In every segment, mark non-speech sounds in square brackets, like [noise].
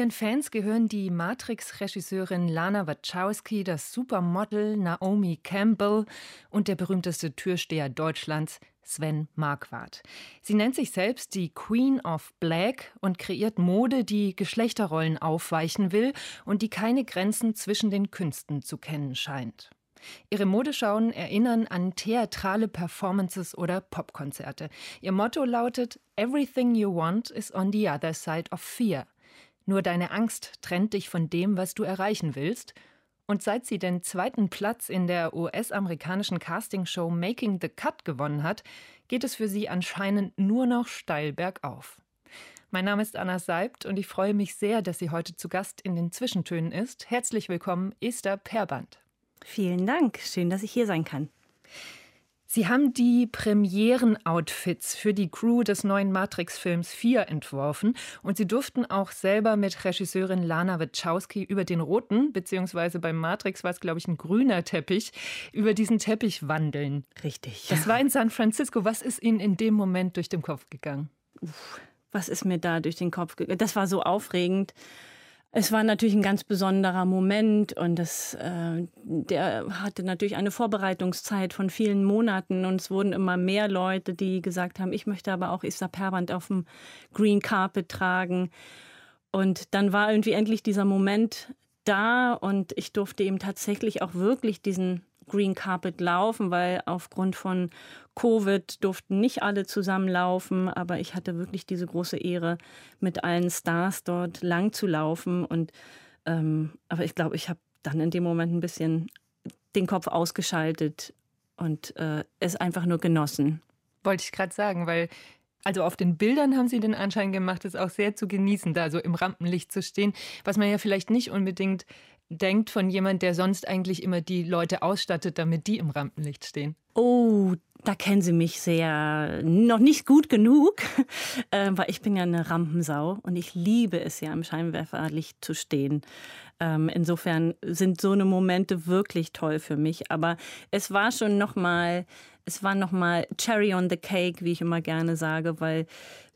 Ihren Fans gehören die Matrix-Regisseurin Lana Wachowski, das Supermodel Naomi Campbell und der berühmteste Türsteher Deutschlands, Sven Marquardt. Sie nennt sich selbst die Queen of Black und kreiert Mode, die Geschlechterrollen aufweichen will und die keine Grenzen zwischen den Künsten zu kennen scheint. Ihre Modeschauen erinnern an theatrale Performances oder Popkonzerte. Ihr Motto lautet Everything you want is on the other side of fear. Nur deine Angst trennt dich von dem, was du erreichen willst. Und seit sie den zweiten Platz in der US-amerikanischen Castingshow Making the Cut gewonnen hat, geht es für sie anscheinend nur noch steil bergauf. Mein Name ist Anna Seibt und ich freue mich sehr, dass sie heute zu Gast in den Zwischentönen ist. Herzlich willkommen, Esther Perband. Vielen Dank, schön, dass ich hier sein kann. Sie haben die Premieren-Outfits für die Crew des neuen Matrix-Films 4 entworfen und Sie durften auch selber mit Regisseurin Lana Wachowski über den roten, beziehungsweise beim Matrix war es, glaube ich, ein grüner Teppich, über diesen Teppich wandeln. Richtig. Das war in San Francisco. Was ist Ihnen in dem Moment durch den Kopf gegangen? Uff, was ist mir da durch den Kopf gegangen? Das war so aufregend. Es war natürlich ein ganz besonderer Moment und das, äh, der hatte natürlich eine Vorbereitungszeit von vielen Monaten und es wurden immer mehr Leute, die gesagt haben, ich möchte aber auch Issa Perband auf dem Green Carpet tragen. Und dann war irgendwie endlich dieser Moment da und ich durfte eben tatsächlich auch wirklich diesen Green Carpet laufen, weil aufgrund von Covid durften nicht alle zusammenlaufen, aber ich hatte wirklich diese große Ehre, mit allen Stars dort lang zu laufen. Und ähm, aber ich glaube, ich habe dann in dem Moment ein bisschen den Kopf ausgeschaltet und äh, es einfach nur genossen. Wollte ich gerade sagen, weil also auf den Bildern haben Sie den Anschein gemacht, es auch sehr zu genießen, da so im Rampenlicht zu stehen, was man ja vielleicht nicht unbedingt denkt von jemand, der sonst eigentlich immer die Leute ausstattet, damit die im Rampenlicht stehen? Oh, da kennen Sie mich sehr noch nicht gut genug, [laughs] äh, weil ich bin ja eine Rampensau und ich liebe es ja im Scheinwerferlicht zu stehen. Ähm, insofern sind so eine Momente wirklich toll für mich. Aber es war schon noch mal es war nochmal Cherry on the Cake, wie ich immer gerne sage, weil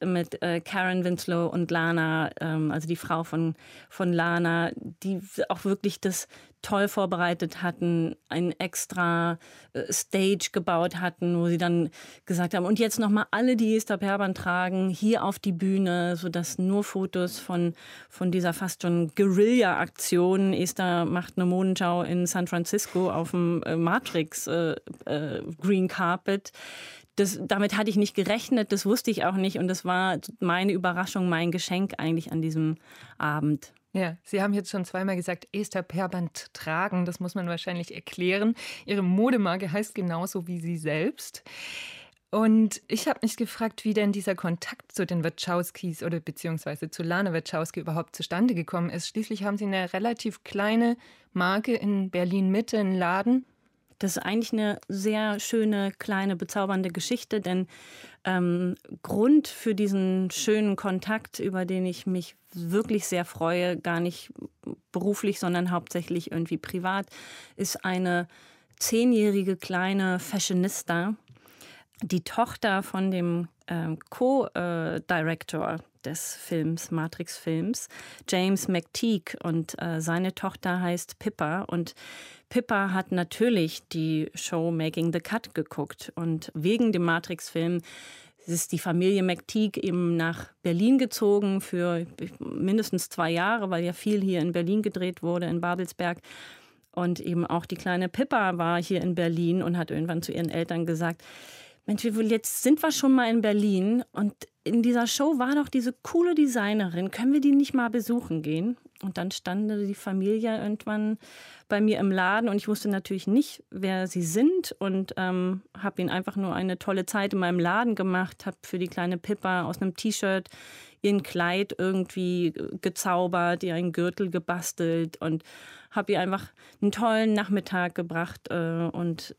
mit äh, Karen Winslow und Lana, ähm, also die Frau von, von Lana, die auch wirklich das toll vorbereitet hatten, ein extra äh, Stage gebaut hatten, wo sie dann gesagt haben, und jetzt nochmal alle, die Esther Perban tragen, hier auf die Bühne, sodass nur Fotos von, von dieser fast schon Guerilla-Aktion, Esther macht eine Modenschau in San Francisco auf dem äh, Matrix äh, äh, Green Carpet, das, damit hatte ich nicht gerechnet, das wusste ich auch nicht und das war meine Überraschung, mein Geschenk eigentlich an diesem Abend. Ja, Sie haben jetzt schon zweimal gesagt, Esther Perband tragen. Das muss man wahrscheinlich erklären. Ihre Modemarke heißt genauso wie Sie selbst. Und ich habe mich gefragt, wie denn dieser Kontakt zu den Wachowskis oder beziehungsweise zu Lana Wachowski überhaupt zustande gekommen ist. Schließlich haben Sie eine relativ kleine Marke in Berlin Mitte, einen Laden. Das ist eigentlich eine sehr schöne, kleine, bezaubernde Geschichte, denn ähm, Grund für diesen schönen Kontakt, über den ich mich wirklich sehr freue, gar nicht beruflich, sondern hauptsächlich irgendwie privat, ist eine zehnjährige kleine Fashionista, die Tochter von dem ähm, Co-Director des Films, Matrix-Films, James McTeague. Und äh, seine Tochter heißt Pippa. Und Pippa hat natürlich die Show Making the Cut geguckt. Und wegen dem Matrix-Film ist die Familie McTeague eben nach Berlin gezogen für mindestens zwei Jahre, weil ja viel hier in Berlin gedreht wurde, in Babelsberg. Und eben auch die kleine Pippa war hier in Berlin und hat irgendwann zu ihren Eltern gesagt, Mensch, jetzt sind wir schon mal in Berlin und in dieser Show war doch diese coole Designerin. Können wir die nicht mal besuchen gehen? Und dann stand die Familie irgendwann bei mir im Laden und ich wusste natürlich nicht, wer sie sind und ähm, habe ihnen einfach nur eine tolle Zeit in meinem Laden gemacht, habe für die kleine Pippa aus einem T-Shirt ihr Kleid irgendwie gezaubert, ihr einen Gürtel gebastelt und habe ihr einfach einen tollen Nachmittag gebracht. Äh, und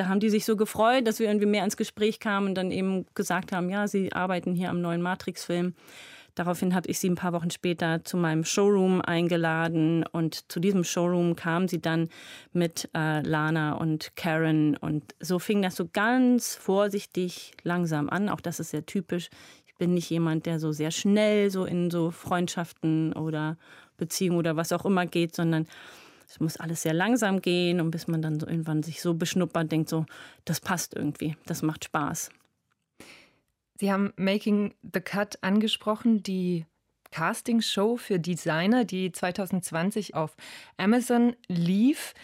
da haben die sich so gefreut, dass wir irgendwie mehr ins Gespräch kamen und dann eben gesagt haben, ja, sie arbeiten hier am neuen Matrix-Film. Daraufhin habe ich sie ein paar Wochen später zu meinem Showroom eingeladen und zu diesem Showroom kam sie dann mit äh, Lana und Karen und so fing das so ganz vorsichtig langsam an. Auch das ist sehr typisch. Ich bin nicht jemand, der so sehr schnell so in so Freundschaften oder Beziehungen oder was auch immer geht, sondern es muss alles sehr langsam gehen und bis man dann so irgendwann sich so beschnuppert, denkt so, das passt irgendwie, das macht Spaß. Sie haben Making the Cut angesprochen, die Castingshow für Designer, die 2020 auf Amazon lief.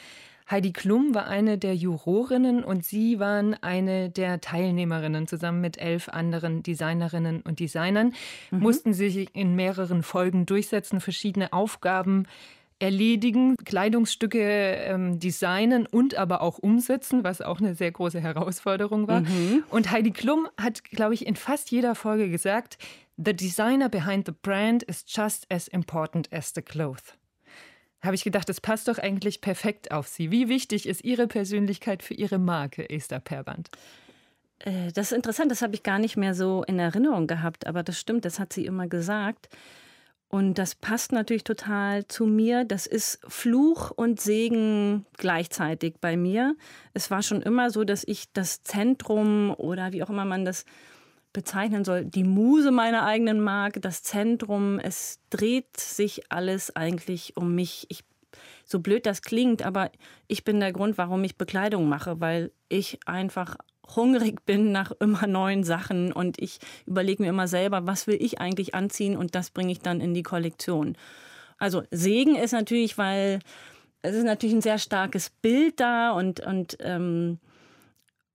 Heidi Klum war eine der Jurorinnen und Sie waren eine der Teilnehmerinnen. Zusammen mit elf anderen Designerinnen und Designern mhm. mussten Sie sich in mehreren Folgen durchsetzen, verschiedene Aufgaben erledigen, Kleidungsstücke ähm, designen und aber auch umsetzen, was auch eine sehr große Herausforderung war. Mhm. Und Heidi Klum hat, glaube ich, in fast jeder Folge gesagt, The designer behind the brand is just as important as the cloth. Habe ich gedacht, das passt doch eigentlich perfekt auf Sie. Wie wichtig ist Ihre Persönlichkeit für Ihre Marke, Esther Perband? Äh, das ist interessant, das habe ich gar nicht mehr so in Erinnerung gehabt, aber das stimmt, das hat sie immer gesagt. Und das passt natürlich total zu mir. Das ist Fluch und Segen gleichzeitig bei mir. Es war schon immer so, dass ich das Zentrum oder wie auch immer man das bezeichnen soll, die Muse meiner eigenen Marke, das Zentrum. Es dreht sich alles eigentlich um mich. Ich, so blöd das klingt, aber ich bin der Grund, warum ich Bekleidung mache, weil ich einfach hungrig bin nach immer neuen Sachen und ich überlege mir immer selber, was will ich eigentlich anziehen und das bringe ich dann in die Kollektion. Also Segen ist natürlich, weil es ist natürlich ein sehr starkes Bild da und, und, ähm,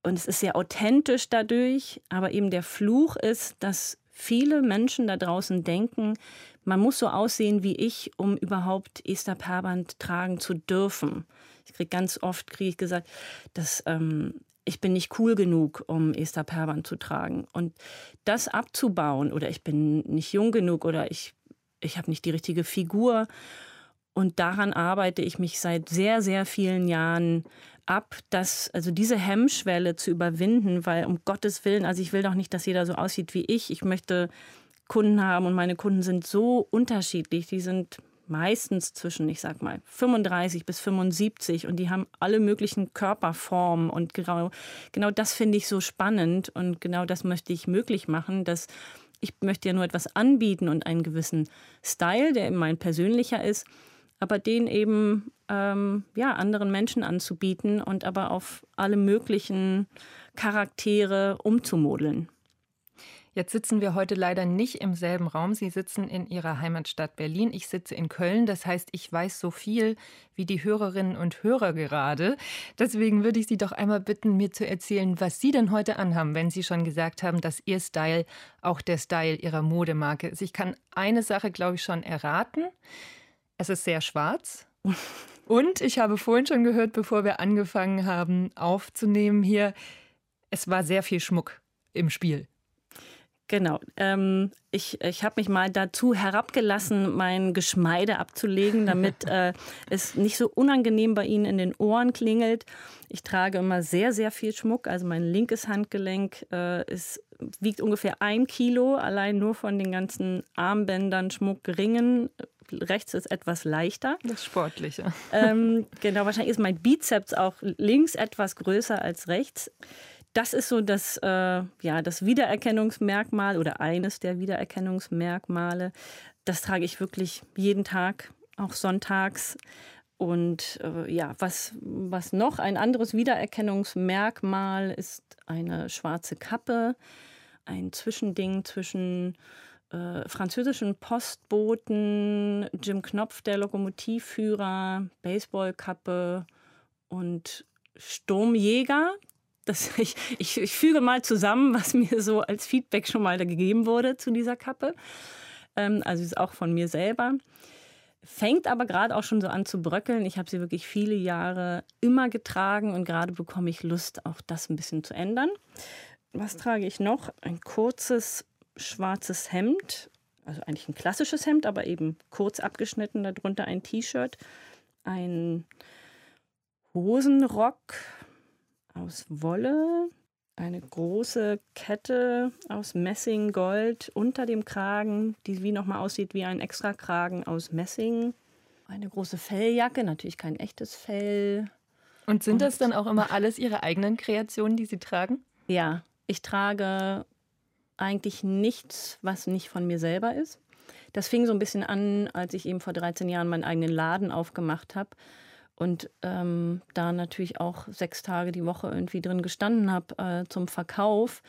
und es ist sehr authentisch dadurch, aber eben der Fluch ist, dass viele Menschen da draußen denken, man muss so aussehen wie ich, um überhaupt Esther Perband tragen zu dürfen. Ich kriege ganz oft kriege ich gesagt, dass ähm, ich bin nicht cool genug, um Esther Perban zu tragen. Und das abzubauen oder ich bin nicht jung genug oder ich, ich habe nicht die richtige Figur. Und daran arbeite ich mich seit sehr, sehr vielen Jahren ab, dass, also diese Hemmschwelle zu überwinden, weil um Gottes Willen, also ich will doch nicht, dass jeder so aussieht wie ich. Ich möchte Kunden haben und meine Kunden sind so unterschiedlich. Die sind meistens zwischen, ich sag mal, 35 bis 75 und die haben alle möglichen Körperformen und genau, genau das finde ich so spannend und genau das möchte ich möglich machen, dass ich möchte ja nur etwas anbieten und einen gewissen Style, der eben mein persönlicher ist, aber den eben ähm, ja, anderen Menschen anzubieten und aber auf alle möglichen Charaktere umzumodeln. Jetzt sitzen wir heute leider nicht im selben Raum. Sie sitzen in Ihrer Heimatstadt Berlin. Ich sitze in Köln. Das heißt, ich weiß so viel wie die Hörerinnen und Hörer gerade. Deswegen würde ich Sie doch einmal bitten, mir zu erzählen, was Sie denn heute anhaben, wenn Sie schon gesagt haben, dass Ihr Style auch der Style Ihrer Modemarke ist. Ich kann eine Sache, glaube ich, schon erraten. Es ist sehr schwarz. [laughs] Und ich habe vorhin schon gehört, bevor wir angefangen haben aufzunehmen hier, es war sehr viel Schmuck im Spiel. Genau. Ähm, ich ich habe mich mal dazu herabgelassen, mein Geschmeide abzulegen, damit [laughs] äh, es nicht so unangenehm bei Ihnen in den Ohren klingelt. Ich trage immer sehr, sehr viel Schmuck. Also mein linkes Handgelenk äh, ist, wiegt ungefähr ein Kilo, allein nur von den ganzen Armbändern, Schmuckringen. Rechts ist etwas leichter. Das Sportliche. Ähm, genau, wahrscheinlich ist mein Bizeps auch links etwas größer als rechts das ist so das, äh, ja, das Wiedererkennungsmerkmal oder eines der Wiedererkennungsmerkmale. Das trage ich wirklich jeden Tag, auch sonntags. Und äh, ja, was, was noch ein anderes Wiedererkennungsmerkmal ist eine schwarze Kappe, ein Zwischending zwischen äh, französischen Postboten, Jim Knopf, der Lokomotivführer, Baseballkappe und Sturmjäger das, [laughs] ich, ich, ich füge mal zusammen, was mir so als Feedback schon mal gegeben wurde zu dieser Kappe. Ähm, also ist auch von mir selber. Fängt aber gerade auch schon so an zu bröckeln. Ich habe sie wirklich viele Jahre immer getragen und gerade bekomme ich Lust, auch das ein bisschen zu ändern. Was trage ich noch? Ein kurzes schwarzes Hemd, also eigentlich ein klassisches Hemd, aber eben kurz abgeschnitten, darunter ein T-Shirt, ein Hosenrock aus Wolle, eine große Kette aus Messing Gold unter dem Kragen, die wie nochmal aussieht wie ein Extrakragen aus Messing. Eine große Felljacke, natürlich kein echtes Fell. Und sind das dann auch immer alles Ihre eigenen Kreationen, die Sie tragen? Ja, ich trage eigentlich nichts, was nicht von mir selber ist. Das fing so ein bisschen an, als ich eben vor 13 Jahren meinen eigenen Laden aufgemacht habe und ähm, da natürlich auch sechs Tage die Woche irgendwie drin gestanden habe äh, zum Verkauf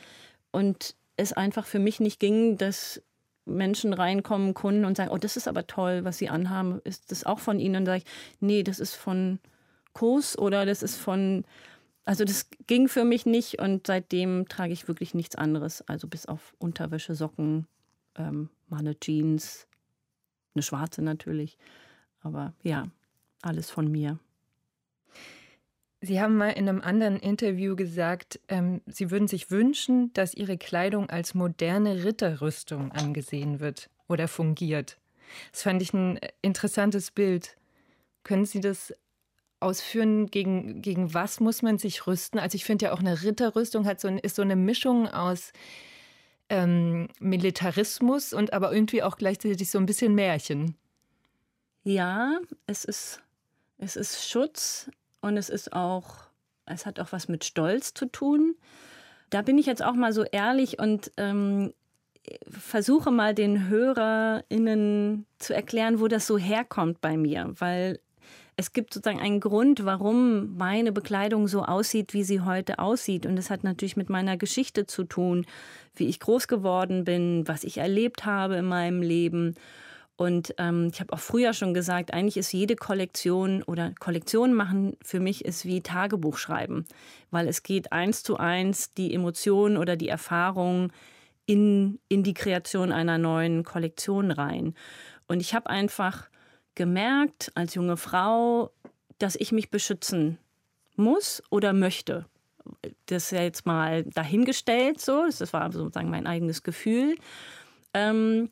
und es einfach für mich nicht ging, dass Menschen reinkommen, Kunden und sagen, oh, das ist aber toll, was Sie anhaben, ist das auch von Ihnen? Und sage ich, nee, das ist von Kurs oder das ist von also das ging für mich nicht und seitdem trage ich wirklich nichts anderes. Also bis auf Unterwäsche, Socken, ähm, mal eine Jeans, eine schwarze natürlich. Aber ja, alles von mir. Sie haben mal in einem anderen Interview gesagt, ähm, Sie würden sich wünschen, dass Ihre Kleidung als moderne Ritterrüstung angesehen wird oder fungiert. Das fand ich ein interessantes Bild. Können Sie das ausführen, gegen, gegen was muss man sich rüsten? Also ich finde ja auch eine Ritterrüstung hat so ein, ist so eine Mischung aus ähm, Militarismus und aber irgendwie auch gleichzeitig so ein bisschen Märchen. Ja, es ist, es ist Schutz und es ist auch, es hat auch was mit Stolz zu tun. Da bin ich jetzt auch mal so ehrlich und ähm, versuche mal den HörerInnen zu erklären, wo das so herkommt bei mir, weil es gibt sozusagen einen Grund, warum meine Bekleidung so aussieht, wie sie heute aussieht. Und das hat natürlich mit meiner Geschichte zu tun, wie ich groß geworden bin, was ich erlebt habe in meinem Leben. Und ähm, ich habe auch früher schon gesagt, eigentlich ist jede Kollektion oder Kollektion machen für mich ist wie Tagebuch schreiben, weil es geht eins zu eins die Emotionen oder die Erfahrungen in, in die Kreation einer neuen Kollektion rein. Und ich habe einfach gemerkt als junge Frau, dass ich mich beschützen muss oder möchte. Das ist ja jetzt mal dahingestellt, so. Das war sozusagen mein eigenes Gefühl. Ähm,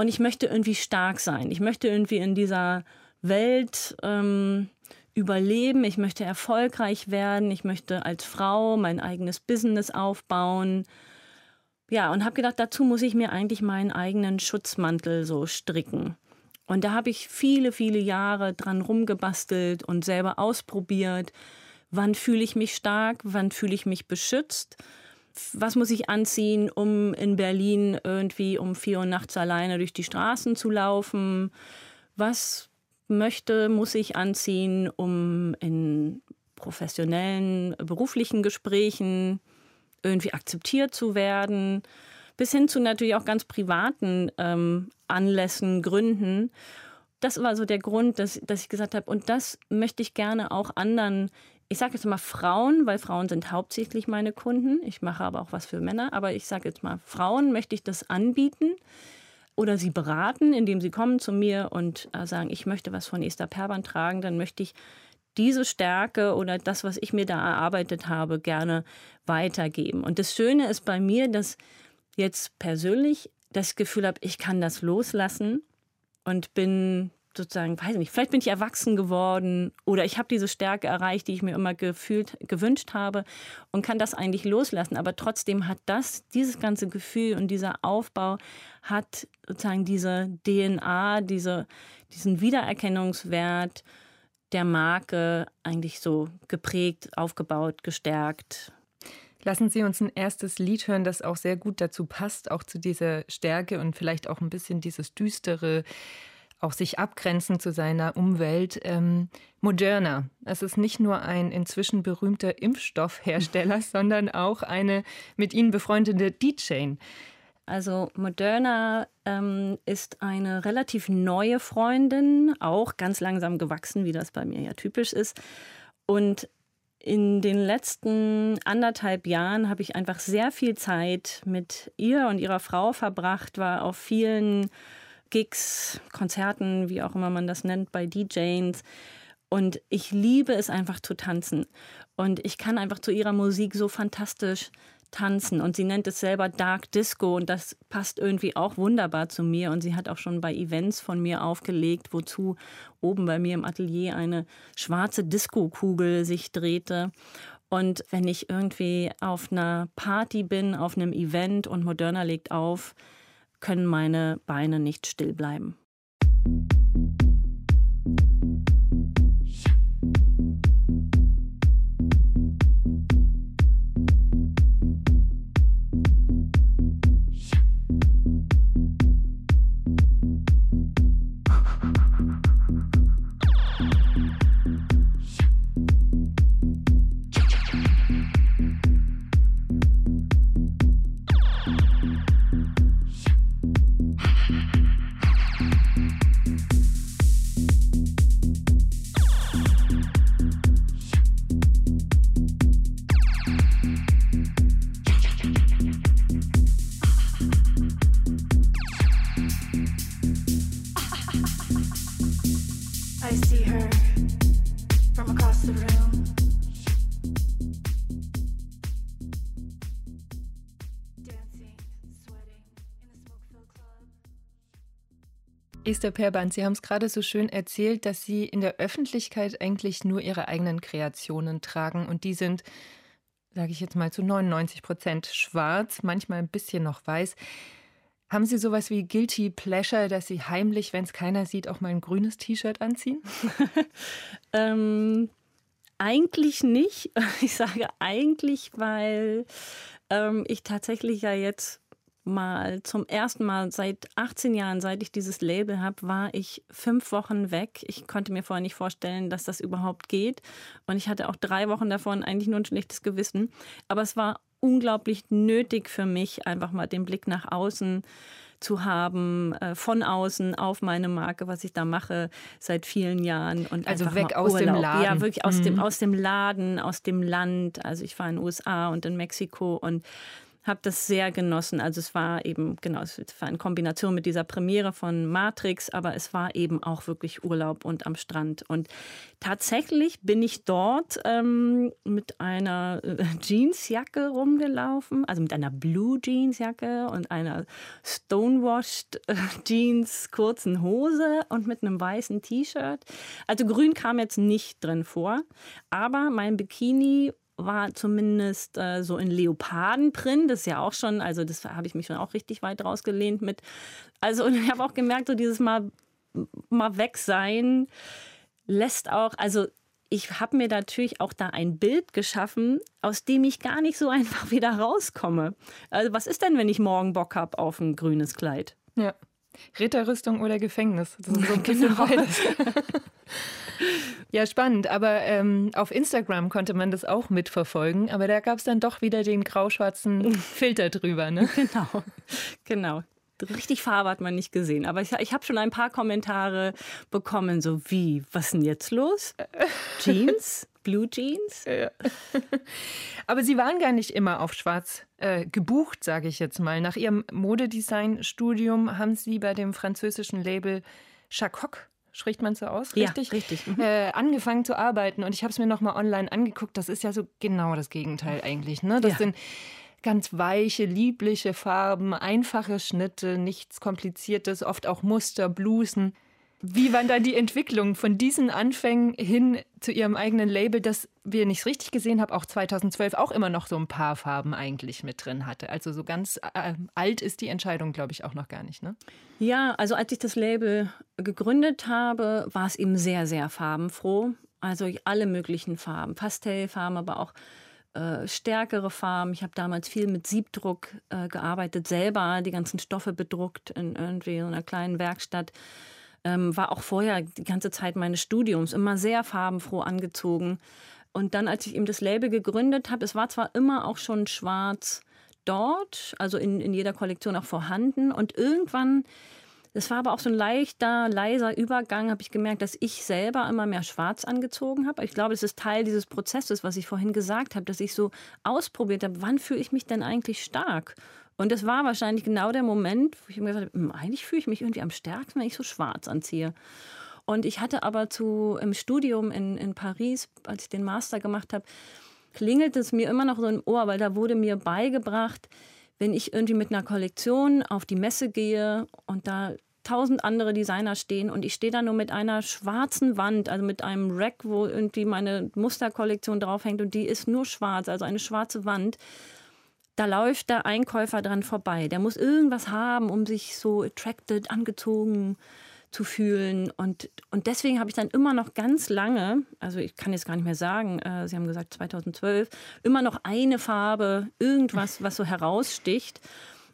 und ich möchte irgendwie stark sein. Ich möchte irgendwie in dieser Welt ähm, überleben. Ich möchte erfolgreich werden. Ich möchte als Frau mein eigenes Business aufbauen. Ja, und habe gedacht, dazu muss ich mir eigentlich meinen eigenen Schutzmantel so stricken. Und da habe ich viele, viele Jahre dran rumgebastelt und selber ausprobiert. Wann fühle ich mich stark? Wann fühle ich mich beschützt? Was muss ich anziehen, um in Berlin irgendwie um vier Uhr nachts alleine durch die Straßen zu laufen? Was möchte, muss ich anziehen, um in professionellen, beruflichen Gesprächen irgendwie akzeptiert zu werden? bis hin zu natürlich auch ganz privaten ähm, Anlässen, Gründen. Das war so der Grund, dass, dass ich gesagt habe, und das möchte ich gerne auch anderen, ich sage jetzt mal Frauen, weil Frauen sind hauptsächlich meine Kunden. Ich mache aber auch was für Männer, aber ich sage jetzt mal Frauen möchte ich das anbieten oder sie beraten, indem sie kommen zu mir und äh, sagen, ich möchte was von Esther Perban tragen, dann möchte ich diese Stärke oder das, was ich mir da erarbeitet habe, gerne weitergeben. Und das Schöne ist bei mir, dass jetzt persönlich das Gefühl habe, ich kann das loslassen und bin sozusagen, weiß nicht, vielleicht bin ich erwachsen geworden oder ich habe diese Stärke erreicht, die ich mir immer gefühlt, gewünscht habe und kann das eigentlich loslassen. Aber trotzdem hat das, dieses ganze Gefühl und dieser Aufbau hat sozusagen diese DNA, diese, diesen Wiedererkennungswert der Marke eigentlich so geprägt, aufgebaut, gestärkt, Lassen Sie uns ein erstes Lied hören, das auch sehr gut dazu passt, auch zu dieser Stärke und vielleicht auch ein bisschen dieses düstere, auch sich abgrenzen zu seiner Umwelt. Ähm, Moderna. Es ist nicht nur ein inzwischen berühmter Impfstoffhersteller, [laughs] sondern auch eine mit Ihnen befreundete DJ. Also Moderna ähm, ist eine relativ neue Freundin, auch ganz langsam gewachsen, wie das bei mir ja typisch ist. Und in den letzten anderthalb Jahren habe ich einfach sehr viel Zeit mit ihr und ihrer Frau verbracht, war auf vielen Gigs, Konzerten, wie auch immer man das nennt, bei DJs. Und ich liebe es einfach zu tanzen. Und ich kann einfach zu ihrer Musik so fantastisch tanzen. Und sie nennt es selber Dark Disco und das passt irgendwie auch wunderbar zu mir. Und sie hat auch schon bei Events von mir aufgelegt, wozu oben bei mir im Atelier eine schwarze Disco-Kugel sich drehte. Und wenn ich irgendwie auf einer Party bin, auf einem Event und Moderna legt auf, können meine Beine nicht still bleiben. Esther Perband, Sie haben es gerade so schön erzählt, dass Sie in der Öffentlichkeit eigentlich nur Ihre eigenen Kreationen tragen und die sind, sage ich jetzt mal, zu 99 Prozent schwarz, manchmal ein bisschen noch weiß. Haben Sie sowas wie Guilty Pleasure, dass Sie heimlich, wenn es keiner sieht, auch mal ein grünes T-Shirt anziehen? [laughs] ähm, eigentlich nicht. [laughs] Ich sage eigentlich, weil ähm, ich tatsächlich ja jetzt mal zum ersten Mal seit 18 Jahren, seit ich dieses Label habe, war ich fünf Wochen weg. Ich konnte mir vorher nicht vorstellen, dass das überhaupt geht. Und ich hatte auch drei Wochen davon eigentlich nur ein schlechtes Gewissen. Aber es war unglaublich nötig für mich, einfach mal den Blick nach außen zu haben, äh, von außen auf meine Marke, was ich da mache seit vielen Jahren. Und also weg aus Urlaub. dem Laden. Ja, wirklich aus, mhm. dem, aus dem Laden, aus dem Land. Also ich war in den USA und in Mexiko und habe das sehr genossen. Also es war eben, genau, es war in Kombination mit dieser Premiere von Matrix, aber es war eben auch wirklich Urlaub und am Strand. Und tatsächlich bin ich dort ähm, mit einer äh, Jeansjacke rumgelaufen, also mit einer Blue Jeansjacke und einer Stonewashed äh, Jeans kurzen Hose und mit einem weißen T-Shirt. Also grün kam jetzt nicht drin vor, aber mein Bikini war zumindest äh, so in Leopardenprint. Das ist ja auch schon, also das habe ich mich schon auch richtig weit rausgelehnt mit. Also [laughs] und ich habe auch gemerkt, so dieses Mal, mal weg sein lässt auch, also ich habe mir natürlich auch da ein Bild geschaffen, aus dem ich gar nicht so [laughs] einfach wieder rauskomme. Also was ist denn, wenn ich morgen Bock habe auf ein grünes Kleid? Ja. Ritterrüstung oder Gefängnis. Das ist so ein [laughs] bisschen genau. beides. Ja, spannend. Aber ähm, auf Instagram konnte man das auch mitverfolgen. Aber da gab es dann doch wieder den grau-schwarzen [laughs] Filter drüber. Ne? Genau, genau. Richtig Farbe hat man nicht gesehen. Aber ich, ich habe schon ein paar Kommentare bekommen, so wie, was ist denn jetzt los? [laughs] Jeans? Blue Jeans? Ja. [laughs] Aber Sie waren gar nicht immer auf Schwarz äh, gebucht, sage ich jetzt mal. Nach Ihrem Modedesign-Studium haben Sie bei dem französischen Label Chacoc spricht man so aus, richtig? Ja, richtig. Mhm. Äh, angefangen zu arbeiten und ich habe es mir nochmal online angeguckt. Das ist ja so genau das Gegenteil eigentlich. Ne? Das ja. sind ganz weiche, liebliche Farben, einfache Schnitte, nichts Kompliziertes, oft auch Muster, Blusen. Wie war da die Entwicklung von diesen Anfängen hin zu Ihrem eigenen Label, das wir nicht richtig gesehen haben, auch 2012 auch immer noch so ein paar Farben eigentlich mit drin hatte? Also so ganz äh, alt ist die Entscheidung, glaube ich, auch noch gar nicht, ne? Ja, also als ich das Label gegründet habe, war es eben sehr, sehr farbenfroh. Also alle möglichen Farben, Pastellfarben, aber auch äh, stärkere Farben. Ich habe damals viel mit Siebdruck äh, gearbeitet, selber die ganzen Stoffe bedruckt in irgendwie so einer kleinen Werkstatt ähm, war auch vorher die ganze Zeit meines Studiums immer sehr farbenfroh angezogen. Und dann, als ich eben das Label gegründet habe, es war zwar immer auch schon schwarz dort, also in, in jeder Kollektion auch vorhanden. Und irgendwann, es war aber auch so ein leichter, leiser Übergang, habe ich gemerkt, dass ich selber immer mehr schwarz angezogen habe. Ich glaube, es ist Teil dieses Prozesses, was ich vorhin gesagt habe, dass ich so ausprobiert habe, wann fühle ich mich denn eigentlich stark? Und das war wahrscheinlich genau der Moment, wo ich mir gedacht habe, hm, eigentlich fühle ich mich irgendwie am stärksten, wenn ich so schwarz anziehe. Und ich hatte aber zu, im Studium in, in Paris, als ich den Master gemacht habe, klingelt es mir immer noch so im Ohr, weil da wurde mir beigebracht, wenn ich irgendwie mit einer Kollektion auf die Messe gehe und da tausend andere Designer stehen und ich stehe da nur mit einer schwarzen Wand, also mit einem Rack, wo irgendwie meine Musterkollektion draufhängt und die ist nur schwarz, also eine schwarze Wand. Da läuft der Einkäufer dran vorbei. Der muss irgendwas haben, um sich so attracted, angezogen zu fühlen. Und, und deswegen habe ich dann immer noch ganz lange, also ich kann jetzt gar nicht mehr sagen, äh, Sie haben gesagt 2012, immer noch eine Farbe, irgendwas, was so heraussticht.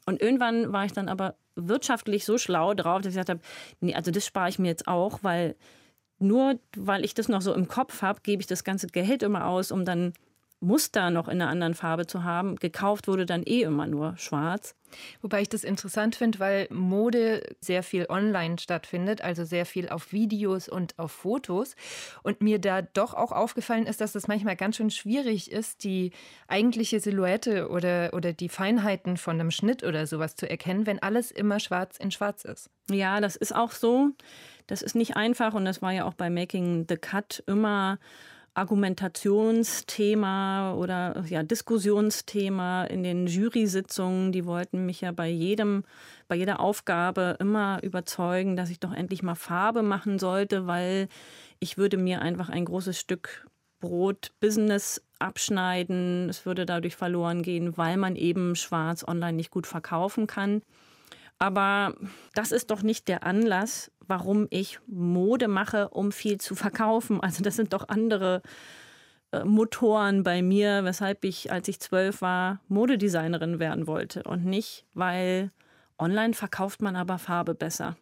Und irgendwann war ich dann aber wirtschaftlich so schlau drauf, dass ich gesagt habe, nee, also das spare ich mir jetzt auch, weil nur weil ich das noch so im Kopf habe, gebe ich das ganze Geld immer aus, um dann Muster noch in einer anderen Farbe zu haben. Gekauft wurde dann eh immer nur schwarz. Wobei ich das interessant finde, weil Mode sehr viel online stattfindet, also sehr viel auf Videos und auf Fotos. Und mir da doch auch aufgefallen ist, dass es manchmal ganz schön schwierig ist, die eigentliche Silhouette oder, oder die Feinheiten von einem Schnitt oder sowas zu erkennen, wenn alles immer schwarz in schwarz ist. Ja, das ist auch so. Das ist nicht einfach und das war ja auch bei Making the Cut immer Argumentationsthema oder ja, Diskussionsthema in den Jury-Sitzungen. Die wollten mich ja bei jedem, bei jeder Aufgabe immer überzeugen, dass ich doch endlich mal Farbe machen sollte, weil ich würde mir einfach ein großes Stück Brot Business abschneiden. Es würde dadurch verloren gehen, weil man eben schwarz online nicht gut verkaufen kann. Aber das ist doch nicht der Anlass, warum ich Mode mache, um viel zu verkaufen. Also das sind doch andere äh, Motoren bei mir, weshalb ich, als ich zwölf war, Modedesignerin werden wollte und nicht, weil online verkauft man aber Farbe besser.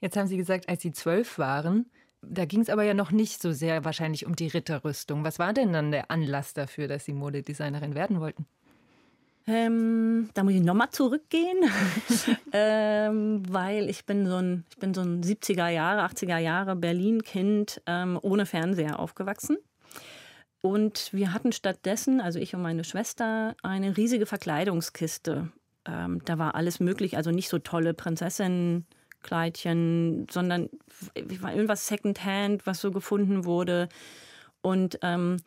Jetzt haben Sie gesagt, als Sie zwölf waren, da ging es aber ja noch nicht so sehr wahrscheinlich um die Ritterrüstung. Was war denn dann der Anlass dafür, dass Sie Modedesignerin werden wollten? Ähm, da muss ich nochmal zurückgehen, [laughs] ähm, weil ich bin so ein, ich bin so ein 70er Jahre, 80er Jahre Berlin-Kind ähm, ohne Fernseher aufgewachsen. Und wir hatten stattdessen, also ich und meine Schwester, eine riesige Verkleidungskiste. Ähm, da war alles möglich, also nicht so tolle Prinzessinnenkleidchen, sondern irgendwas Secondhand, was so gefunden wurde. Und ähm,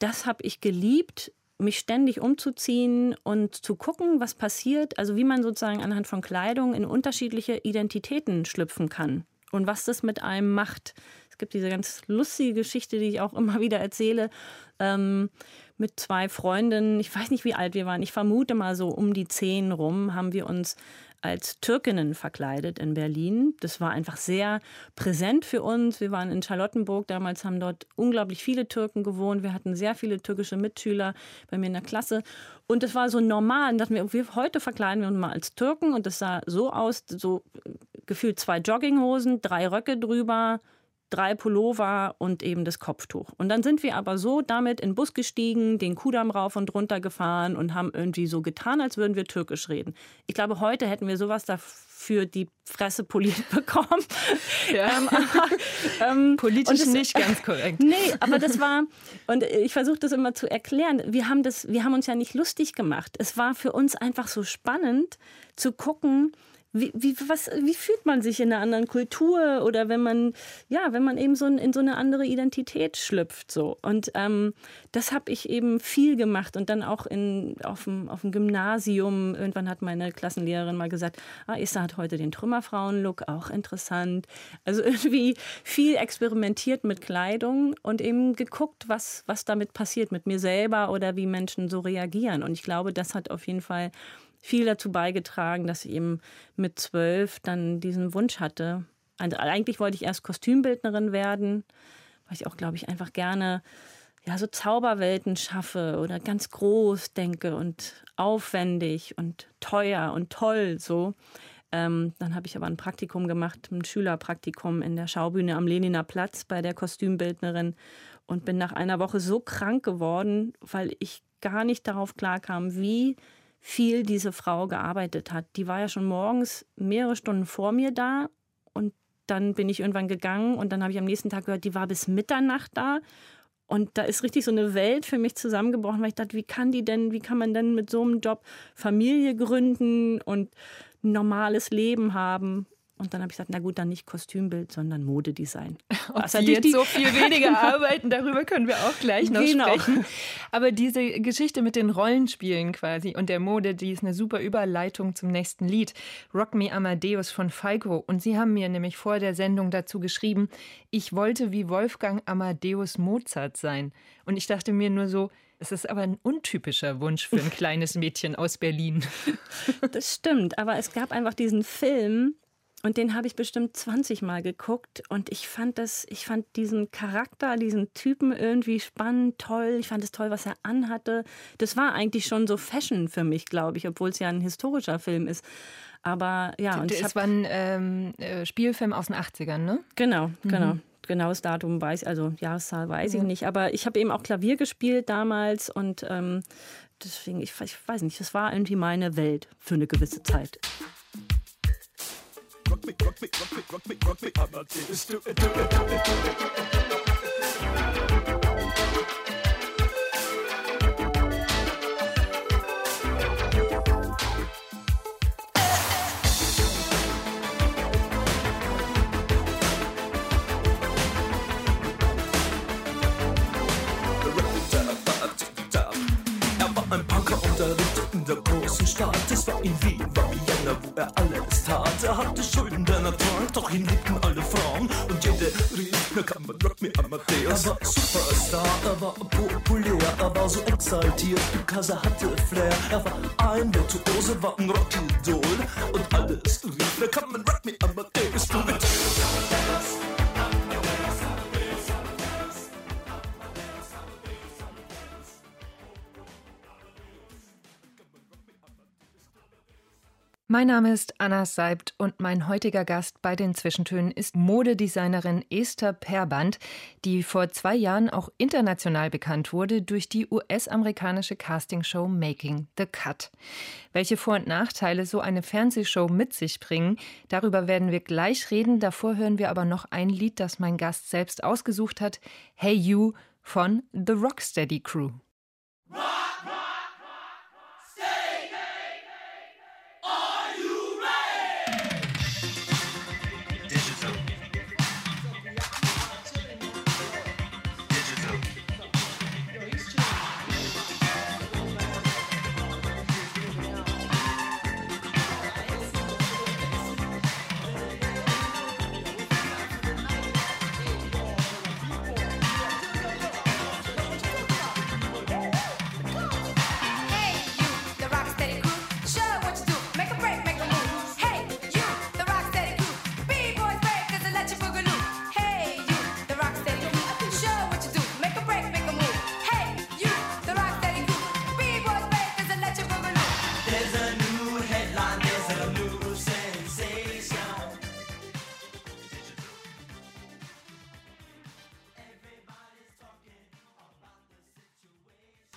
das habe ich geliebt mich ständig umzuziehen und zu gucken, was passiert, also wie man sozusagen anhand von Kleidung in unterschiedliche Identitäten schlüpfen kann und was das mit einem macht. Es gibt diese ganz lustige Geschichte, die ich auch immer [laughs] wieder erzähle, ähm, mit zwei Freundinnen. Ich weiß nicht, wie alt wir waren. Ich vermute mal so um die zehn rum haben wir uns als Türkinnen verkleidet in Berlin. Das war einfach sehr präsent für uns. Wir waren in Charlottenburg, damals haben dort unglaublich viele Türken gewohnt. Wir hatten sehr viele türkische Mitschüler bei mir in der Klasse. Und das war so normal. Und wir, wir, heute verkleiden wir uns mal als Türken. Und das sah so aus, so gefühlt zwei Jogginghosen, drei Röcke drüber, drei Pullover und eben das Kopftuch. Und dann sind wir aber so damit in den Bus gestiegen, den Kudamm rauf und runter gefahren und haben irgendwie so getan, als würden wir türkisch reden. Ich glaube, heute hätten wir sowas dafür die Fresse poliert [laughs] bekommen. Ja. ähm, aber, ähm, Politisch das, nicht ganz korrekt. [laughs] Nee, aber das war, und ich versuche das immer zu erklären, wir haben, das, wir haben uns ja nicht lustig gemacht. Es war für uns einfach so spannend zu gucken, wie, wie, was, wie fühlt man sich in einer anderen Kultur oder wenn man, ja, wenn man eben so in, in so eine andere Identität schlüpft. So. Und ähm, das habe ich eben viel gemacht und dann auch in, auf, dem, auf dem Gymnasium. Irgendwann hat meine Klassenlehrerin mal gesagt, ah, Issa hat heute den Trümmerfrauen-Look, auch interessant. Also [laughs] irgendwie viel experimentiert mit Kleidung und eben geguckt, was, was damit passiert mit mir selber oder wie Menschen so reagieren. Und ich glaube, das hat auf jeden Fall viel dazu beigetragen, dass ich eben mit zwölf dann diesen Wunsch hatte. Also eigentlich wollte ich erst Kostümbildnerin werden, weil ich auch, glaube ich, einfach gerne ja, so Zauberwelten schaffe oder ganz groß denke und aufwendig und teuer und toll so. Ähm, dann habe ich aber ein Praktikum gemacht, ein Schülerpraktikum in der Schaubühne am Leniner Platz bei der Kostümbildnerin und bin nach einer Woche so krank geworden, weil ich gar nicht darauf klarkam, wie viel diese Frau gearbeitet hat. Die war ja schon morgens mehrere Stunden vor mir da und dann bin ich irgendwann gegangen und dann habe ich am nächsten Tag gehört, die war bis Mitternacht da. Und da ist richtig so eine Welt für mich zusammengebrochen, weil ich dachte, wie kann die denn, wie kann man denn mit so einem Job Familie gründen und ein normales Leben haben? Und dann habe ich gesagt, na gut, dann nicht Kostümbild, sondern Modedesign. [laughs] Ob Sie jetzt so viel weniger [laughs] arbeiten, darüber können wir auch gleich noch genau. sprechen. Aber diese Geschichte mit den Rollenspielen quasi und der Mode, die ist eine super Überleitung zum nächsten Lied. Rock Me Amadeus von Falco. Und Sie haben mir nämlich vor der Sendung dazu geschrieben, ich wollte wie Wolfgang Amadeus Mozart sein. Und ich dachte mir nur so, es ist aber ein untypischer Wunsch für ein [laughs] kleines Mädchen aus Berlin. Das stimmt, aber es gab einfach diesen Film, und den habe ich bestimmt 20 Mal geguckt und ich fand das, ich fand diesen Charakter, diesen Typen irgendwie spannend, toll. Ich fand es toll, was er anhatte. Das war eigentlich schon so Fashion für mich, glaube ich, obwohl es ja ein historischer Film ist. Aber ja, und es war ein ähm, äh, Spielfilm aus den 80ern, ne? Genau, mhm. genau. Genaues Datum weiß, also Jahreszahl weiß ich nicht. Aber ich habe eben auch Klavier gespielt damals und ähm, deswegen, ich, ich weiß nicht, das war irgendwie meine Welt für eine gewisse Zeit. Rock me, rock me, rock me, rock me, rock me. I'm not it, do it, do it, do it, do it. Es war in Wien, war Vienna, wo er alles tat. Er hatte Schulden, der Natur, doch ihn liebten alle Frauen. Und jede rief, na kann man Rock me Amadeus. Er war Superstar, er war populär, er war so exaltiert, because er hatte Flair. Er war ein Virtuose, war ein Rockidol. Und alles rief, na kann man Rock me Amadeus. Du Mein Name ist Anna Seibt und mein heutiger Gast bei den Zwischentönen ist Modedesignerin Esther Perband, die vor zwei Jahren auch international bekannt wurde durch die US-amerikanische Castingshow Making the Cut. Welche Vor- und Nachteile so eine Fernsehshow mit sich bringen, darüber werden wir gleich reden. Davor hören wir aber noch ein Lied, das mein Gast selbst ausgesucht hat: Hey You von The Rocksteady Crew.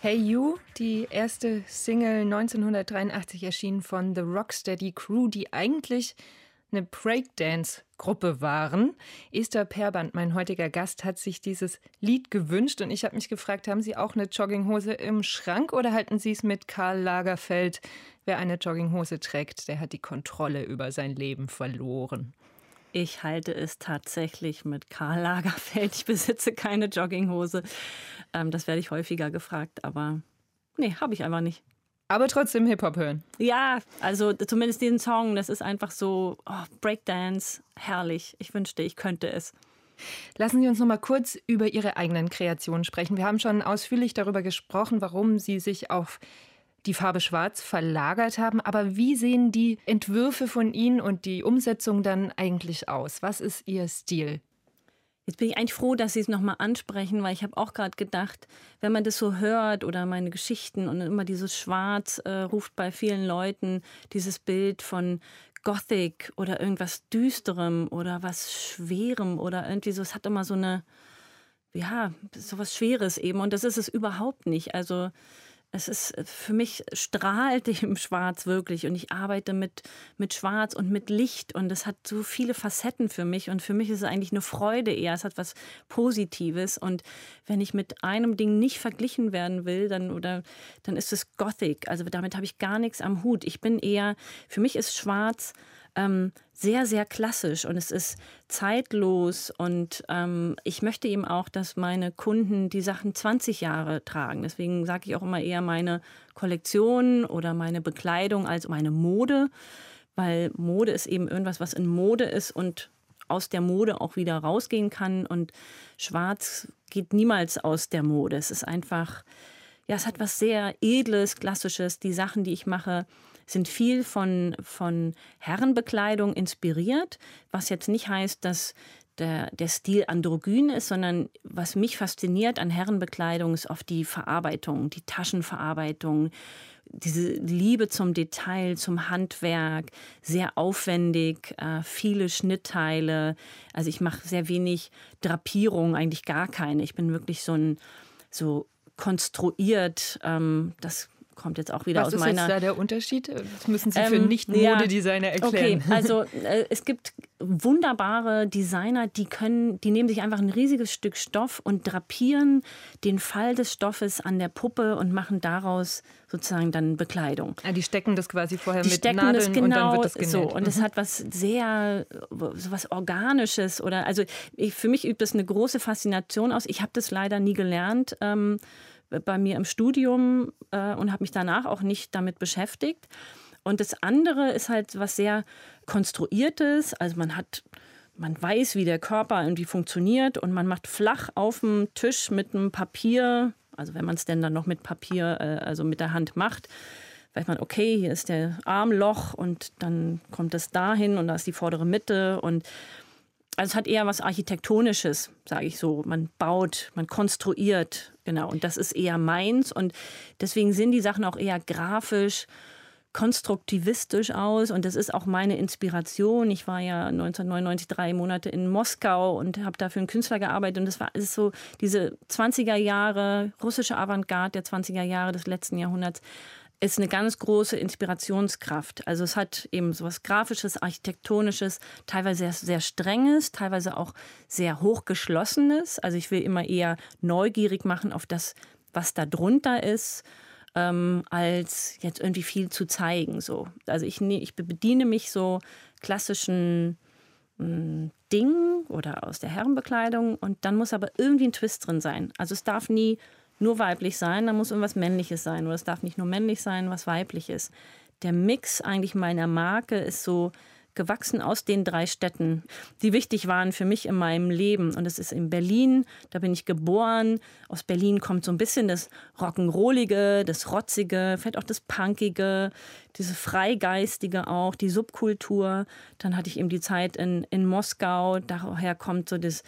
Hey You, die erste Single 1983 erschienen von The Rocksteady Crew, die eigentlich eine Breakdance-Gruppe waren. Esther Perband, mein heutiger Gast, hat sich dieses Lied gewünscht und ich habe mich gefragt, haben Sie auch eine Jogginghose im Schrank oder halten Sie es mit Karl Lagerfeld? Wer eine Jogginghose trägt, der hat die Kontrolle über sein Leben verloren. Ich halte es tatsächlich mit Karl Lagerfeld. Ich besitze keine Jogginghose. Ähm, das werde ich häufiger gefragt, aber nee, habe ich einfach nicht. Aber trotzdem Hip-Hop hören. Ja, also zumindest diesen Song, das ist einfach so oh, Breakdance, herrlich. Ich wünschte, ich könnte es. Lassen Sie uns noch mal kurz über Ihre eigenen Kreationen sprechen. Wir haben schon ausführlich darüber gesprochen, warum Sie sich auf die Farbe Schwarz verlagert haben. Aber wie sehen die Entwürfe von Ihnen und die Umsetzung dann eigentlich aus? Was ist Ihr Stil? Jetzt bin ich eigentlich froh, dass Sie es nochmal ansprechen, weil ich habe auch gerade gedacht, wenn man das so hört oder meine Geschichten und immer dieses Schwarz äh, ruft bei vielen Leuten dieses Bild von Gothic oder irgendwas Düsterem oder was Schwerem oder irgendwie so. Es hat immer so eine, ja, so was Schweres eben und das ist es überhaupt nicht. Also es ist äh, für mich strahlt [laughs] im Schwarz wirklich und ich arbeite mit, mit Schwarz und mit Licht und es hat so viele Facetten für mich und für mich ist es eigentlich eine Freude eher, es hat was Positives und wenn ich mit einem Ding nicht verglichen werden will, dann oder dann ist es Gothic, also damit habe ich gar nichts am Hut. Ich bin eher, für mich ist Schwarz ähm, sehr, sehr klassisch und es ist zeitlos und ähm, ich möchte eben auch, dass meine Kunden die Sachen 20 Jahre tragen. Deswegen sage ich auch immer eher meine Kollektion oder meine Bekleidung als meine Mode, weil Mode ist eben irgendwas, was in Mode ist und aus der Mode auch wieder rausgehen kann und Schwarz geht niemals aus der Mode. Es ist einfach, ja, es hat was sehr Edles, Klassisches. Die Sachen, die ich mache, sind viel von, von Herrenbekleidung inspiriert, was jetzt nicht heißt, dass der, der Stil androgyn ist, sondern was mich fasziniert an Herrenbekleidung ist oft die Verarbeitung, die Taschenverarbeitung, diese Liebe zum Detail, zum Handwerk, sehr aufwendig, äh, viele Schnittteile. Also ich mache sehr wenig Drapierung, eigentlich gar keine. Ich bin wirklich so ein so konstruiert. Ähm, das kommt jetzt auch wieder Was aus meiner. Was ist da der Unterschied? Das müssen Sie für ähm, Nicht-Modedesigner erklären. Okay, also äh, es gibt wunderbare Designer, die können, die nehmen sich einfach ein riesiges Stück Stoff und drapieren den Fall des Stoffes an der Puppe und machen daraus sozusagen dann Bekleidung. Ja, die stecken das quasi vorher die mit stecken Nadeln das genau und dann wird das genäht. so und es mhm. hat was sehr so was organisches oder also ich, für mich übt das eine große Faszination aus. Ich habe das leider nie gelernt. Ähm, bei mir im Studium äh, und habe mich danach auch nicht damit beschäftigt. Und das andere ist halt was sehr konstruiertes. Also man hat, man weiß, wie der Körper irgendwie funktioniert und man macht flach auf dem Tisch mit einem Papier, also wenn man es denn dann noch mit Papier, äh, also mit der Hand macht, weiß man, okay, hier ist der Armloch und dann kommt es dahin und da ist die vordere Mitte und also es hat eher was Architektonisches, sage ich so. Man baut, man konstruiert, genau. Und das ist eher meins. Und deswegen sehen die Sachen auch eher grafisch, konstruktivistisch aus. Und das ist auch meine Inspiration. Ich war ja 1999 drei Monate in Moskau und habe da für einen Künstler gearbeitet. Und das war ist so diese 20er Jahre, russische Avantgarde der 20er Jahre des letzten Jahrhunderts ist eine ganz große Inspirationskraft. Also es hat eben so was Grafisches, Architektonisches, teilweise sehr, sehr Strenges, teilweise auch sehr hochgeschlossenes. Also ich will immer eher neugierig machen auf das, was da drunter ist, ähm, als jetzt irgendwie viel zu zeigen. So. Also ich, ich bediene mich so klassischen mm, Dingen oder aus der Herrenbekleidung und dann muss aber irgendwie ein Twist drin sein. Also es darf nie nur weiblich sein, dann muss irgendwas Männliches sein. Oder es darf nicht nur männlich sein, was weiblich ist. Der Mix eigentlich meiner Marke ist so gewachsen aus den drei Städten, die wichtig waren für mich in meinem Leben. Und es ist in Berlin, da bin ich geboren. Aus Berlin kommt so ein bisschen das Rock'n'Rollige, das Rotzige, vielleicht auch das Punkige, diese Freigeistige auch, die Subkultur. Dann hatte ich eben die Zeit in, in Moskau, daher kommt so das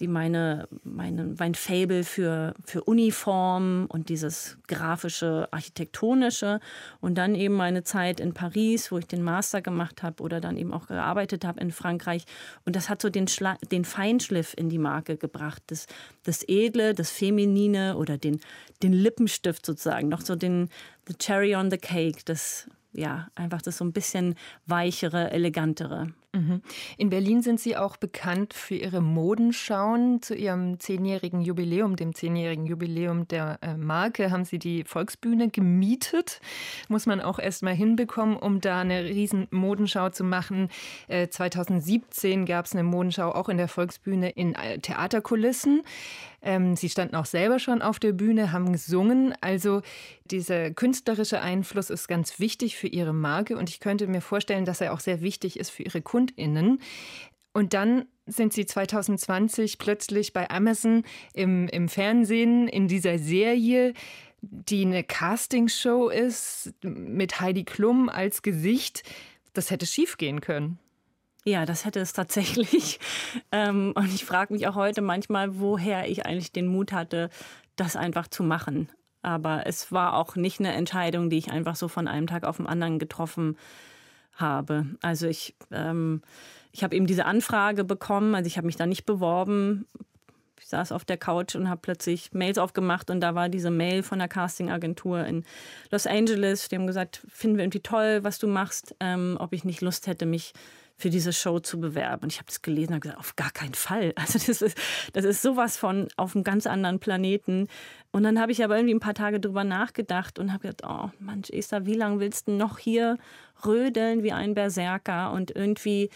die meine, meine, mein Fable für, für Uniformen und dieses grafische, architektonische und dann eben meine Zeit in Paris, wo ich den Master gemacht habe oder dann eben auch gearbeitet habe in Frankreich. Und das hat so den, Schla den Feinschliff in die Marke gebracht, das, das Edle, das Feminine oder den, den Lippenstift sozusagen, noch so den the Cherry on the Cake, das ja, einfach das so ein bisschen weichere, elegantere. Mhm. In Berlin sind Sie auch bekannt für Ihre Modenschauen. Zu Ihrem zehnjährigen Jubiläum, dem zehnjährigen Jubiläum der äh, Marke, haben Sie die Volksbühne gemietet. Muss man auch erst mal hinbekommen, um da eine riesen Modenschau zu machen. 2017 gab es eine Modenschau auch in der Volksbühne in äh, Theaterkulissen. Ähm, sie standen auch selber schon auf der Bühne, haben gesungen. Also dieser künstlerische Einfluss ist ganz wichtig für Ihre Marke und ich könnte mir vorstellen, dass er auch sehr wichtig ist für Ihre KundInnen. Und dann sind Sie 2020 plötzlich bei Amazon im, im Fernsehen in dieser Serie, die eine Castingshow ist mit Heidi Klum als Gesicht. Das hätte schief gehen können. Ja, das hätte es tatsächlich. [laughs] Ähm, und ich frage mich auch heute manchmal, woher ich eigentlich den Mut hatte, das einfach zu machen. Aber es war auch nicht eine Entscheidung, die ich einfach so von einem Tag auf den anderen getroffen habe. Also ich, ähm, ich habe eben diese Anfrage bekommen, also ich habe mich da nicht beworben. Ich saß auf der Couch und habe plötzlich Mails aufgemacht und da war diese Mail von der Castingagentur in Los Angeles. Die haben gesagt, finden wir irgendwie toll, was du machst, ähm, ob ich nicht Lust hätte, mich für diese Show zu bewerben. Und ich habe das gelesen und gesagt, auf gar keinen Fall. [laughs] Also das ist, das ist sowas von auf einem ganz anderen Planeten. Und dann habe ich aber irgendwie ein paar Tage drüber nachgedacht und habe gedacht, oh Mensch, Esther, wie lange willst du noch hier rödeln wie ein Berserker und irgendwie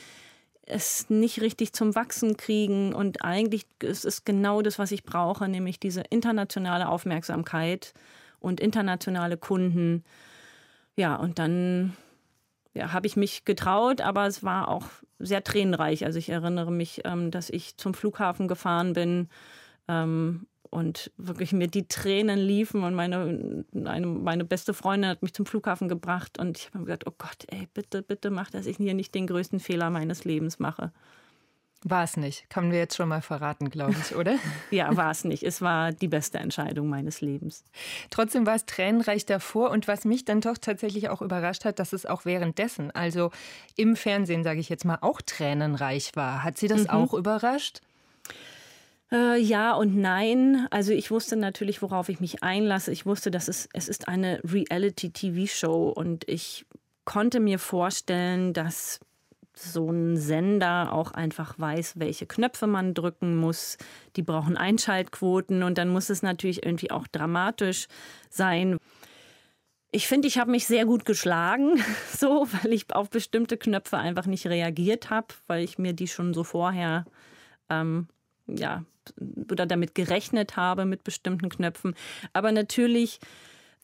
es nicht richtig zum Wachsen kriegen. Und eigentlich ist es genau das, was ich brauche, nämlich diese internationale Aufmerksamkeit und internationale Kunden. Ja, und dann ja, habe ich mich getraut, aber es war auch sehr tränenreich. Also ich erinnere mich, ähm, dass ich zum Flughafen gefahren bin ähm, und wirklich mir die Tränen liefen und meine, eine, meine beste Freundin hat mich zum Flughafen gebracht und ich habe mir gesagt, oh Gott, ey, bitte, bitte mach, dass ich hier nicht den größten Fehler meines Lebens mache. War es nicht. Kann wir jetzt schon mal verraten, glaube ich, oder? [laughs] ja, war es nicht. Es war die beste Entscheidung meines Lebens. Trotzdem war es tränenreich davor. Und was mich dann doch tatsächlich auch überrascht hat, dass es auch währenddessen, also im Fernsehen, sage ich jetzt mal, auch tränenreich war. Hat Sie das mhm. auch überrascht? Äh, ja und nein. Also ich wusste natürlich, worauf ich mich einlasse. Ich wusste, dass es, es ist eine Reality-TV-Show und ich konnte mir vorstellen, dass so ein Sender auch einfach weiß, welche Knöpfe man drücken muss. Die brauchen Einschaltquoten und dann muss es natürlich irgendwie auch dramatisch sein. Ich finde, ich habe mich sehr gut geschlagen, [laughs] so, weil ich auf bestimmte Knöpfe einfach nicht reagiert habe, weil ich mir die schon so vorher ähm, ja oder damit gerechnet habe mit bestimmten Knöpfen. Aber natürlich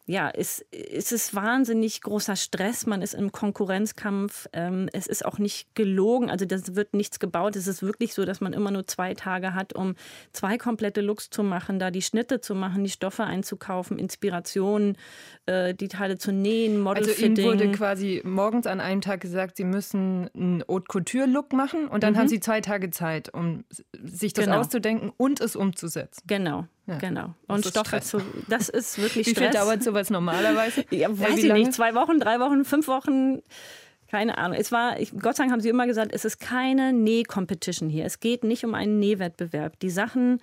ja, es, es ist wahnsinnig großer Stress. Man ist im Konkurrenzkampf. Ähm, es ist auch nicht gelogen. Also das wird nichts gebaut. Es ist wirklich so, dass man immer nur zwei Tage hat, um zwei komplette Looks zu machen, da die Schnitte zu machen, die Stoffe einzukaufen, Inspirationen, äh, die Teile zu nähen, Modelfitting. Also Ihnen wurde quasi morgens an einem Tag gesagt, Sie müssen einen Haute Couture Look machen und dann mhm. haben Sie zwei Tage Zeit, um sich das genau. auszudenken und es umzusetzen. Genau. Ja. Genau. Und Stoffe zu. Das ist wirklich Stress. [laughs] Wie viel dauert sowas normalerweise? Ja, weiß ich nicht. Zwei Wochen, drei Wochen, fünf Wochen. Keine Ahnung. Es war, ich, Gott sei Dank haben sie immer gesagt, es ist keine Näh-Competition hier. Es geht nicht um einen Nähwettbewerb. Die Sachen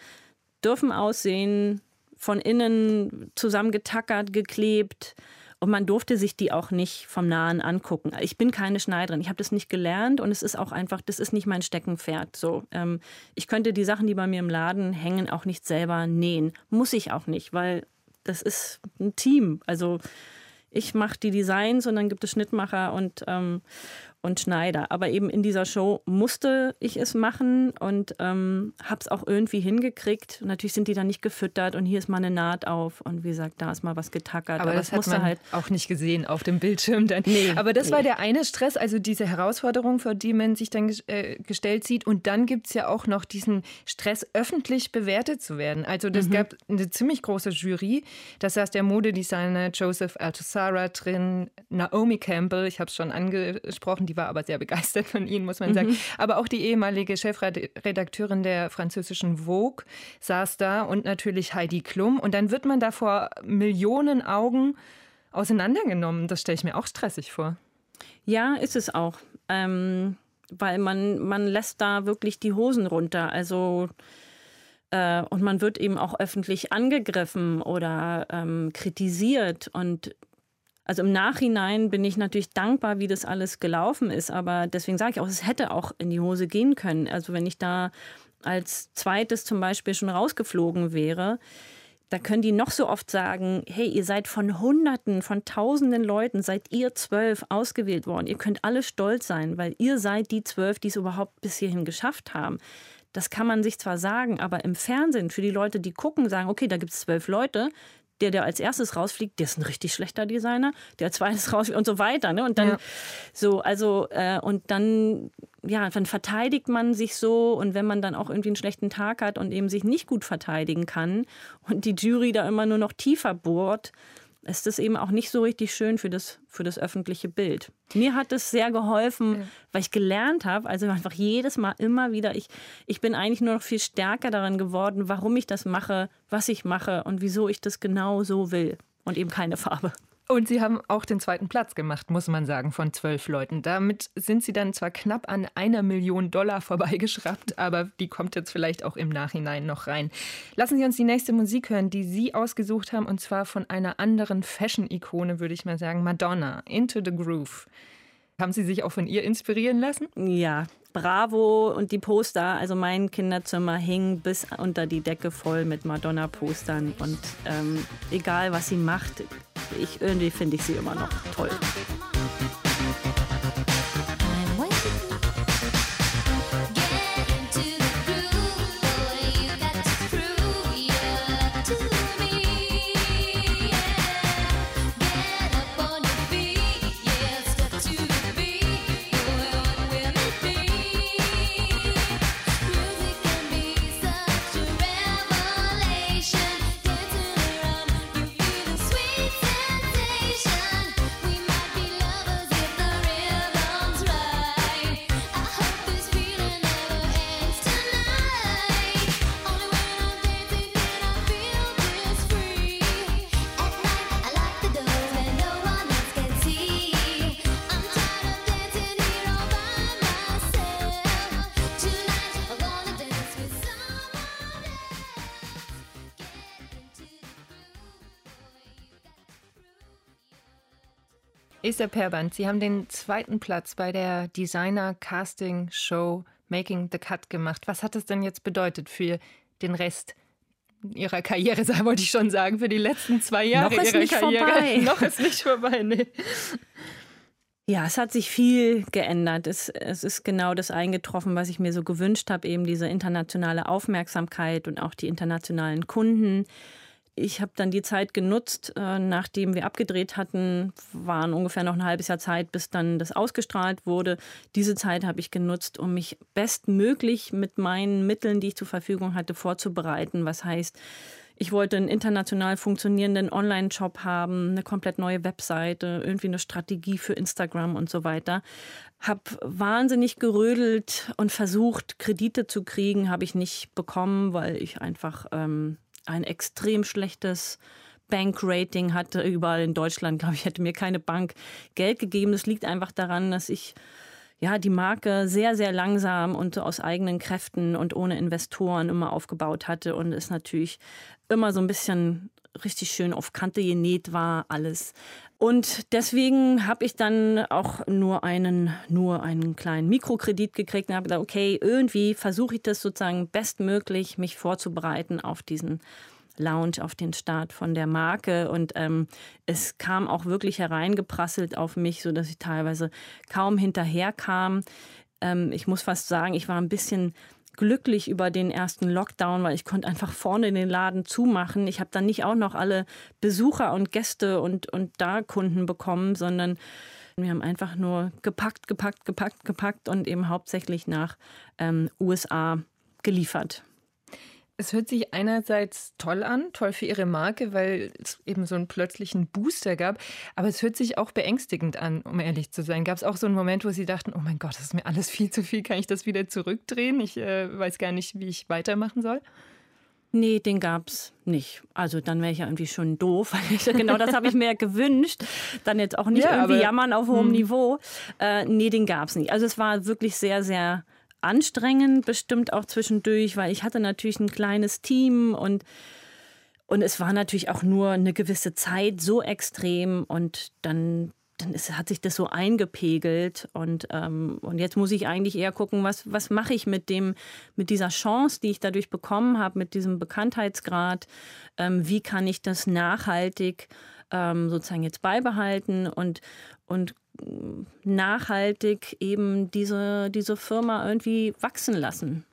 dürfen aussehen, von innen zusammengetackert, geklebt. Und man durfte sich die auch nicht vom Nahen angucken. Ich bin keine Schneiderin. Ich habe das nicht gelernt und es ist auch einfach, das ist nicht mein Steckenpferd. So, ähm, ich könnte die Sachen, die bei mir im Laden hängen, auch nicht selber nähen. Muss ich auch nicht, weil das ist ein Team. Also ich mache die Designs und dann gibt es Schnittmacher und, ähm, und Schneider. Aber eben in dieser Show musste ich es machen und ähm, habe es auch irgendwie hingekriegt. Und natürlich sind die dann nicht gefüttert und hier ist mal eine Naht auf und wie gesagt, da ist mal was getackert. Aber, Aber das, das hat man halt auch nicht gesehen auf dem Bildschirm dann. Nee, Aber das nee. war der eine Stress, also diese Herausforderung, vor die man sich dann äh, gestellt sieht. Und dann gibt es ja auch noch diesen Stress, öffentlich bewertet zu werden. Also das mhm. gab eine ziemlich große Jury. Da saß der Modedesigner Joseph Altusara drin, Naomi Campbell, ich habe es schon angesprochen, die war aber sehr begeistert von Ihnen, muss man sagen. Mhm. Aber auch die ehemalige Chefredakteurin der französischen Vogue saß da und natürlich Heidi Klum. Und dann wird man da vor Millionen Augen auseinandergenommen. Das stelle ich mir auch stressig vor. Ja, ist es auch. Ähm, weil man, man lässt da wirklich die Hosen runter. Also äh, und man wird eben auch öffentlich angegriffen oder ähm, kritisiert. Und also im Nachhinein bin ich natürlich dankbar, wie das alles gelaufen ist. Aber deswegen sage ich auch, es hätte auch in die Hose gehen können. Also wenn ich da als zweites zum Beispiel schon rausgeflogen wäre, da können die noch so oft sagen, hey, ihr seid von Hunderten, von Tausenden Leuten, seid ihr zwölf ausgewählt worden. Ihr könnt alle stolz sein, weil ihr seid die zwölf, die es überhaupt bis hierhin geschafft haben. Das kann man sich zwar sagen, aber im Fernsehen, für die Leute, die gucken, sagen, okay, da gibt es zwölf Leute, der, der als erstes rausfliegt, der ist ein richtig schlechter Designer, der als zweites [laughs] rausfliegt und so weiter. Ne? Und dann ja. so, also, äh, und dann, ja, dann verteidigt man sich so und wenn man dann auch irgendwie einen schlechten Tag hat und eben sich nicht gut verteidigen kann und die Jury da immer nur noch tiefer bohrt, ist das eben auch nicht so richtig schön für das, für das öffentliche Bild. Mir hat es sehr geholfen, ja. weil ich gelernt habe, also einfach jedes Mal immer wieder, ich, ich bin eigentlich nur noch viel stärker daran geworden, warum ich das mache, was ich mache und wieso ich das genau so will und eben keine Farbe. Und Sie haben auch den zweiten Platz gemacht, muss man sagen, von zwölf Leuten. Damit sind Sie dann zwar knapp an einer Million Dollar vorbeigeschraubt, aber die kommt jetzt vielleicht auch im Nachhinein noch rein. Lassen Sie uns die nächste Musik hören, die Sie ausgesucht haben, und zwar von einer anderen Fashion-Ikone, würde ich mal sagen, Madonna, Into the Groove. Haben Sie sich auch von ihr inspirieren lassen? Ja, Bravo und die Poster. Also mein Kinderzimmer hing bis unter die Decke voll mit Madonna-Postern. Und ähm, egal, was sie macht, ich, irgendwie finde ich sie immer noch toll. Esther Perband, Sie haben den zweiten Platz bei der Designer Casting Show Making the Cut gemacht. Was hat das denn jetzt bedeutet für den Rest Ihrer Karriere, [laughs] wollte ich schon sagen, für die letzten zwei Jahre Noch ist Ihrer nicht Karriere? vorbei. [laughs] Noch ist nicht vorbei, nee. Ja, es hat sich viel geändert. Es, es ist genau das eingetroffen, was ich mir so gewünscht habe, eben diese internationale Aufmerksamkeit und auch die internationalen Kunden. Ich habe dann die Zeit genutzt, äh, nachdem wir abgedreht hatten, waren ungefähr noch ein halbes Jahr Zeit, bis dann das ausgestrahlt wurde. Diese Zeit habe ich genutzt, um mich bestmöglich mit meinen Mitteln, die ich zur Verfügung hatte, vorzubereiten. Was heißt, ich wollte einen international funktionierenden Online-Shop haben, eine komplett neue Webseite, irgendwie eine Strategie für Instagram und so weiter. Hab wahnsinnig gerödelt und versucht, Kredite zu kriegen, habe ich nicht bekommen, weil ich einfach ähm, ein extrem schlechtes Bankrating hatte. Überall in Deutschland, glaube ich, hätte mir keine Bank Geld gegeben. Das liegt einfach daran, dass ich ja, die Marke sehr, sehr langsam und aus eigenen Kräften und ohne Investoren immer aufgebaut hatte und es natürlich immer so ein bisschen richtig schön auf Kante genäht war, alles. Und deswegen habe ich dann auch nur einen, nur einen kleinen Mikrokredit gekriegt und habe gedacht, okay, irgendwie versuche ich das sozusagen bestmöglich, mich vorzubereiten auf diesen Lounge, auf den Start von der Marke. Und ähm, es kam auch wirklich hereingeprasselt auf mich, sodass ich teilweise kaum hinterherkam. Ähm, ich muss fast sagen, ich war ein bisschen glücklich über den ersten Lockdown, weil ich konnte einfach vorne den Laden zumachen. Ich habe dann nicht auch noch alle Besucher und Gäste und, und da Kunden bekommen, sondern wir haben einfach nur gepackt, gepackt, gepackt, gepackt und eben hauptsächlich nach ähm, USA geliefert. Es hört sich einerseits toll an, toll für Ihre Marke, weil es eben so einen plötzlichen Booster gab. Aber es hört sich auch beängstigend an, um ehrlich zu sein. Gab es auch so einen Moment, wo Sie dachten, oh mein Gott, das ist mir alles viel zu viel, kann ich das wieder zurückdrehen? Ich äh, weiß gar nicht, wie ich weitermachen soll. Nee, den gab's nicht. Also dann wäre ich ja irgendwie schon doof. [laughs] Genau das habe ich mir gewünscht. Dann jetzt auch nicht Ja, irgendwie aber- jammern auf hohem Hm. Niveau. Äh, nee, den gab's nicht. Also es war wirklich sehr, sehr anstrengend, bestimmt auch zwischendurch, weil ich hatte natürlich ein kleines Team und und es war natürlich auch nur eine gewisse Zeit so extrem und dann, dann ist, hat sich das so eingepegelt und, ähm, und jetzt muss ich eigentlich eher gucken, was, was mache ich mit dem, mit dieser Chance, die ich dadurch bekommen habe, mit diesem Bekanntheitsgrad, ähm, wie kann ich das nachhaltig ähm, sozusagen jetzt beibehalten und, und nachhaltig eben diese, diese Firma irgendwie wachsen lassen.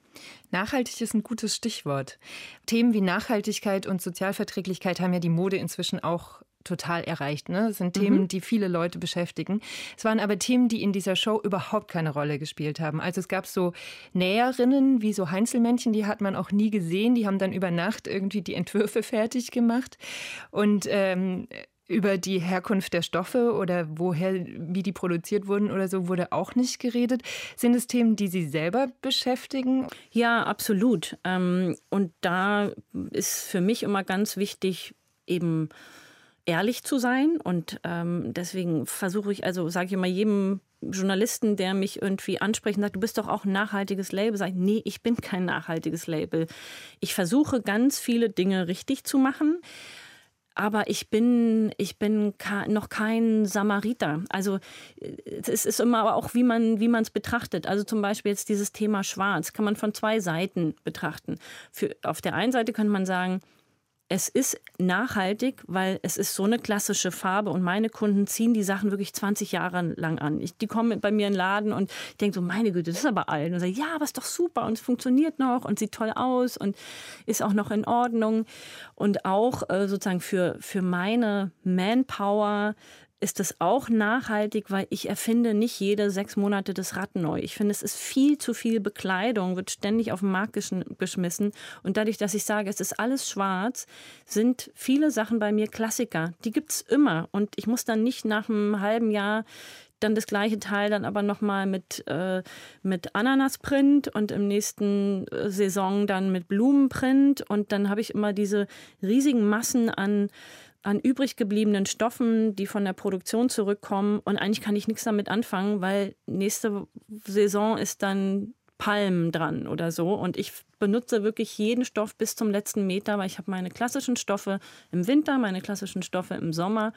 Nachhaltig ist ein gutes Stichwort. Themen wie Nachhaltigkeit und Sozialverträglichkeit haben ja die Mode inzwischen auch total erreicht. Ne? Das sind Themen, die viele Leute beschäftigen. Es waren aber Themen, die in dieser Show überhaupt keine Rolle gespielt haben. Also es gab so Näherinnen wie so Heinzelmännchen, die hat man auch nie gesehen. Die haben dann über Nacht irgendwie die Entwürfe [laughs] fertig gemacht. Und ähm, über die Herkunft der Stoffe oder woher, wie die produziert wurden oder so, wurde auch nicht geredet. Sind es Themen, die Sie selber beschäftigen? Ja, absolut. Ähm, und da ist für mich immer ganz wichtig, eben ehrlich zu sein. Und ähm, deswegen versuche ich, also sage ich immer jedem Journalisten, der mich irgendwie anspricht und sagt, du bist doch auch ein nachhaltiges Label, sage ich, nee, ich bin kein nachhaltiges Label. Ich versuche ganz viele Dinge richtig zu machen. Aber ich bin, ich bin noch kein Samariter. Also es ist immer aber auch, wie man wie es betrachtet. Also zum Beispiel jetzt dieses Thema Schwarz kann man von zwei Seiten betrachten. Für, auf der einen Seite könnte man sagen, es ist nachhaltig, weil es ist so eine klassische Farbe und meine Kunden ziehen die Sachen wirklich 20 Jahre lang an. Ich, die kommen bei mir in den Laden und ich denke so, meine Güte, das ist aber alt. Und sage, ja, aber ist doch super und es funktioniert noch und sieht toll aus und ist auch noch in Ordnung. Und auch äh, sozusagen für, für meine Manpower ist es auch nachhaltig, weil ich erfinde nicht jede sechs Monate das Rad neu. Ich finde, es ist viel zu viel Bekleidung, wird ständig auf den Markt geschmissen. Und dadurch, dass ich sage, es ist alles schwarz, sind viele Sachen bei mir Klassiker. Die gibt es immer. Und ich muss dann nicht nach einem halben Jahr dann das gleiche Teil dann aber nochmal mit, äh, mit Ananasprint und im nächsten äh, Saison dann mit Blumenprint. Und dann habe ich immer diese riesigen Massen an an übrig gebliebenen Stoffen, die von der Produktion zurückkommen. Und eigentlich kann ich nichts damit anfangen, weil nächste Saison ist dann Palmen dran oder so. Und ich benutze wirklich jeden Stoff bis zum letzten Meter, weil ich habe meine klassischen Stoffe im Winter, meine klassischen Stoffe im Sommer.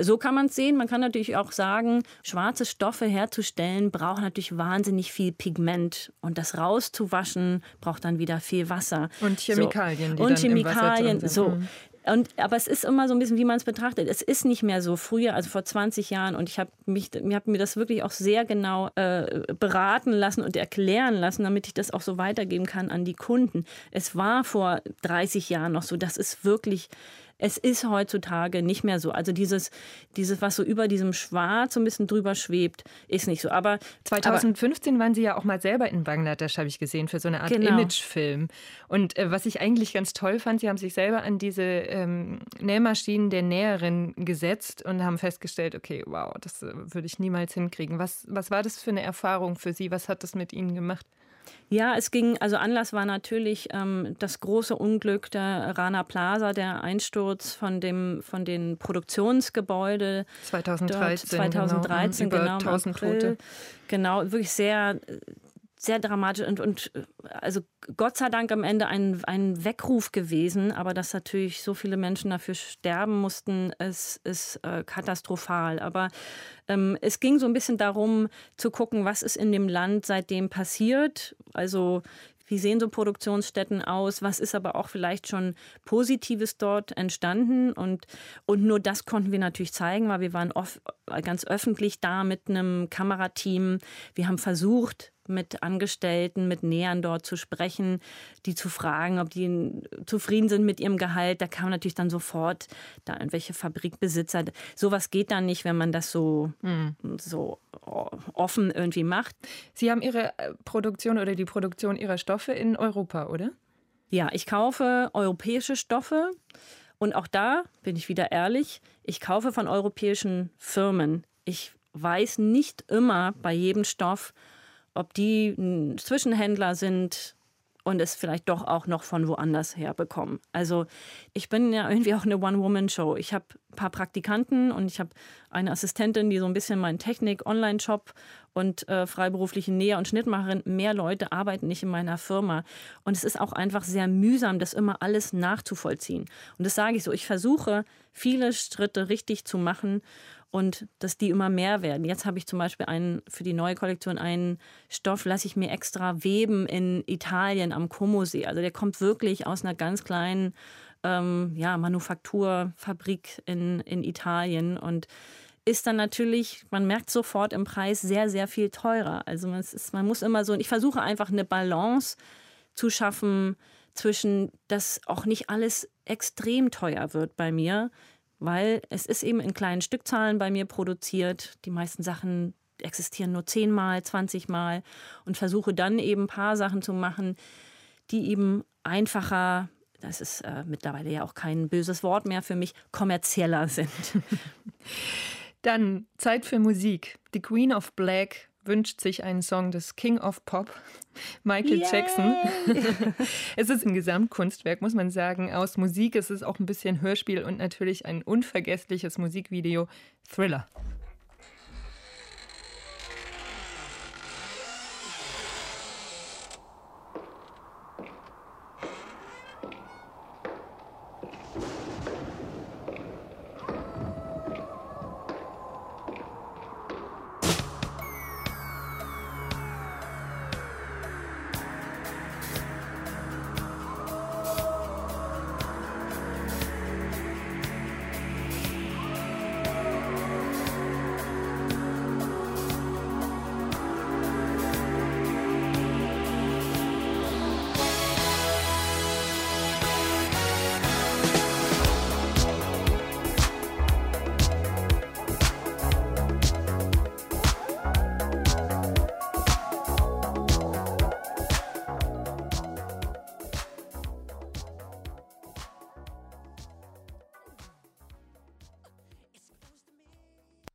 So kann man es sehen. Man kann natürlich auch sagen, schwarze Stoffe herzustellen braucht natürlich wahnsinnig viel Pigment. Und das rauszuwaschen braucht dann wieder viel Wasser. Und Chemikalien. So. Und Chemikalien. So. Und, aber es ist immer so ein bisschen, wie man es betrachtet. Es ist nicht mehr so früher, also vor 20 Jahren. Und ich habe hab mir das wirklich auch sehr genau äh, beraten lassen und erklären lassen, damit ich das auch so weitergeben kann an die Kunden. Es war vor 30 Jahren noch so, das ist wirklich es ist heutzutage nicht mehr so. Also dieses, dieses, was so über diesem Schwarz so ein bisschen drüber schwebt, ist nicht so. Aber 2015 aber, waren Sie ja auch mal selber in Bangladesch, habe ich gesehen, für so eine Art genau. Imagefilm. Und äh, was ich eigentlich ganz toll fand, Sie haben sich selber an diese ähm, Nähmaschinen der Näherin gesetzt und haben festgestellt, okay, wow, das äh, würde ich niemals hinkriegen. Was, was war das für eine Erfahrung für Sie? Was hat das mit Ihnen gemacht? Ja, es ging, also Anlass war natürlich ähm, das große Unglück der Rana Plaza, der Einsturz von dem von den Produktionsgebäude. 2013, 2013 genau, genau, über 1000 Tote. Genau, wirklich sehr sehr dramatisch und, und also Gott sei Dank am Ende ein, ein Weckruf gewesen, aber dass natürlich so viele Menschen dafür sterben mussten, ist, ist äh, katastrophal. Aber ähm, es ging so ein bisschen darum zu gucken, was ist in dem Land seitdem passiert. Also wie sehen so Produktionsstätten aus? Was ist aber auch vielleicht schon Positives dort entstanden? Und, und nur das konnten wir natürlich zeigen, weil wir waren oft, ganz öffentlich da mit einem Kamerateam. Wir haben versucht, mit Angestellten, mit Nähern dort zu sprechen, die zu fragen, ob die zufrieden sind mit ihrem Gehalt. Da kam natürlich dann sofort da irgendwelche Fabrikbesitzer. Sowas geht dann nicht, wenn man das so, mhm. so offen irgendwie macht. Sie haben Ihre äh, Produktion oder die Produktion Ihrer Stoffe in Europa, oder? Ja, ich kaufe europäische Stoffe. Und auch da bin ich wieder ehrlich, ich kaufe von europäischen Firmen. Ich weiß nicht immer bei jedem Stoff, ob die ein Zwischenhändler sind und es vielleicht doch auch noch von woanders her bekommen. Also ich bin ja irgendwie auch eine One-Woman-Show. Ich habe ein paar Praktikanten und ich habe eine Assistentin, die so ein bisschen meinen Technik-Online-Shop und äh, freiberufliche Näher- und Schnittmacherin. Mehr Leute arbeiten nicht in meiner Firma. Und es ist auch einfach sehr mühsam, das immer alles nachzuvollziehen. Und das sage ich so. Ich versuche, viele Schritte richtig zu machen und dass die immer mehr werden. Jetzt habe ich zum Beispiel einen, für die neue Kollektion einen Stoff, lasse ich mir extra weben in Italien am Como-See. Also der kommt wirklich aus einer ganz kleinen ähm, ja, Manufakturfabrik in, in Italien und ist dann natürlich, man merkt sofort im Preis sehr, sehr viel teurer. Also man, ist, man muss immer so, ich versuche einfach eine Balance zu schaffen zwischen, dass auch nicht alles extrem teuer wird bei mir, weil es ist eben in kleinen Stückzahlen bei mir produziert. Die meisten Sachen existieren nur zehnmal, zwanzigmal und versuche dann eben ein paar Sachen zu machen, die eben einfacher, das ist äh, mittlerweile ja auch kein böses Wort mehr für mich, kommerzieller [laughs] sind. Dann Zeit für Musik. The Queen of Black wünscht sich einen Song des King of Pop, [laughs] Michael Yay. Jackson. [laughs] es ist ein Gesamtkunstwerk, muss man sagen, aus Musik. Es ist auch ein bisschen Hörspiel und natürlich ein unvergessliches Musikvideo, Thriller.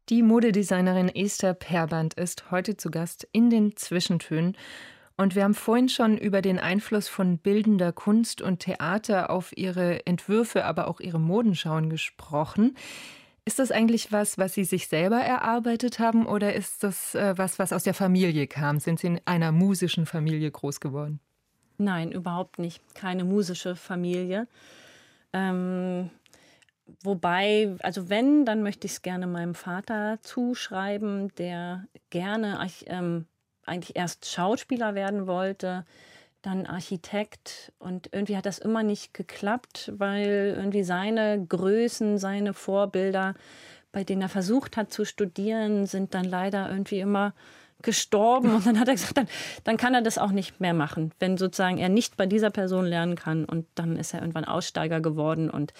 Die Modedesignerin Esther Perband ist heute zu Gast in den Zwischentönen. Und wir haben vorhin schon über den Einfluss von bildender Kunst und Theater auf ihre Entwürfe, aber auch ihre Modenschauen gesprochen. Ist das eigentlich was, was Sie sich selber erarbeitet haben oder ist das äh, was, was aus der Familie kam? Sind Sie in einer musischen Familie groß geworden? Nein, überhaupt nicht. Keine musische Familie. Ähm, Wobei, also wenn, dann möchte ich es gerne meinem Vater zuschreiben, der gerne ähm, eigentlich erst Schauspieler werden wollte, dann Architekt. Und irgendwie hat das immer nicht geklappt, weil irgendwie seine Größen, seine Vorbilder, bei denen er versucht hat zu studieren, sind dann leider irgendwie immer gestorben. Und dann hat er gesagt, dann, dann kann er das auch nicht mehr machen, wenn sozusagen er nicht bei dieser Person lernen kann. Und dann ist er irgendwann Aussteiger geworden und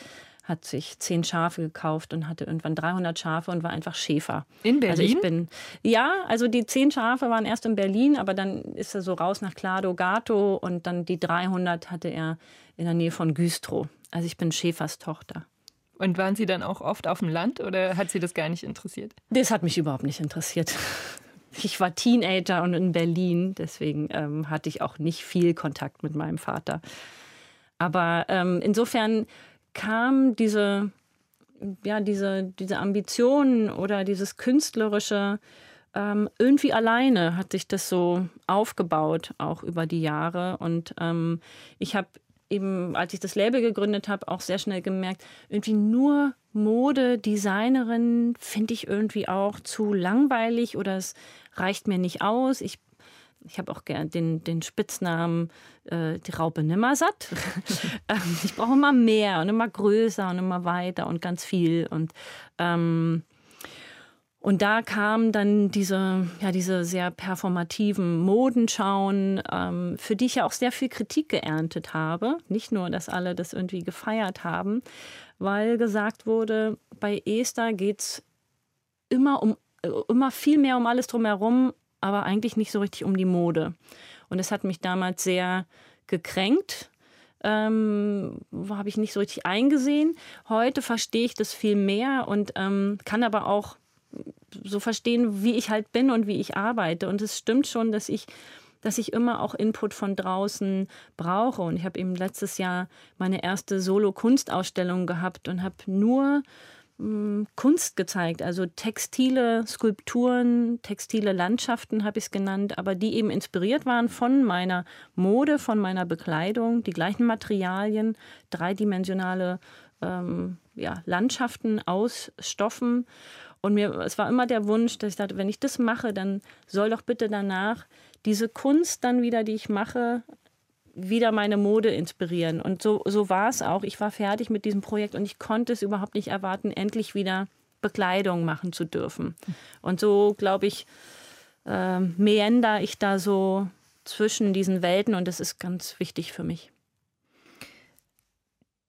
hat sich zehn Schafe gekauft und hatte irgendwann 300 Schafe und war einfach Schäfer. In Berlin? Also ich bin, ja, also die zehn Schafe waren erst in Berlin, aber dann ist er so raus nach Clado Gato und dann die 300 hatte er in der Nähe von Güstrow. Also ich bin Schäfers Tochter. Und waren Sie dann auch oft auf dem Land oder hat Sie das gar nicht interessiert? Das hat mich überhaupt nicht interessiert. Ich war Teenager und in Berlin, deswegen ähm, hatte ich auch nicht viel Kontakt mit meinem Vater. Aber ähm, insofern kam diese, ja, diese, diese Ambition oder dieses künstlerische ähm, irgendwie alleine hat sich das so aufgebaut, auch über die Jahre. Und ähm, ich habe eben, als ich das Label gegründet habe, auch sehr schnell gemerkt, irgendwie nur Modedesignerin finde ich irgendwie auch zu langweilig oder es reicht mir nicht aus. Ich ich habe auch gern den, den Spitznamen äh, die Raupe Nimmersatt. [laughs] Ähm, ich brauche immer mehr und immer größer und immer weiter und ganz viel. Und, ähm, und da kamen dann diese, ja, diese sehr performativen Modenschauen, ähm, für die ich ja auch sehr viel Kritik geerntet habe. Nicht nur, dass alle das irgendwie gefeiert haben, weil gesagt wurde, bei Esther geht es immer um äh, immer viel mehr um alles drumherum aber eigentlich nicht so richtig um die Mode. Und es hat mich damals sehr gekränkt. Ähm, habe ich nicht so richtig eingesehen. Heute verstehe ich das viel mehr und ähm, kann aber auch so verstehen, wie ich halt bin und wie ich arbeite. Und es stimmt schon, dass ich dass ich immer auch Input von draußen brauche. Und ich habe eben letztes Jahr meine erste Solo-Kunstausstellung gehabt und habe nur Kunst gezeigt, also textile Skulpturen, textile Landschaften habe ich es genannt, aber die eben inspiriert waren von meiner Mode, von meiner Bekleidung, die gleichen Materialien, dreidimensionale ähm, ja, Landschaften aus Stoffen. Und mir, es war immer der Wunsch, dass ich dachte, wenn ich das mache, dann soll doch bitte danach diese Kunst dann wieder, die ich mache, wieder meine Mode inspirieren. Und so, so war es auch. Ich war fertig mit diesem Projekt und ich konnte es überhaupt nicht erwarten, endlich wieder Bekleidung machen zu dürfen. Und so, glaube ich, äh, meander ich da so zwischen diesen Welten und das ist ganz wichtig für mich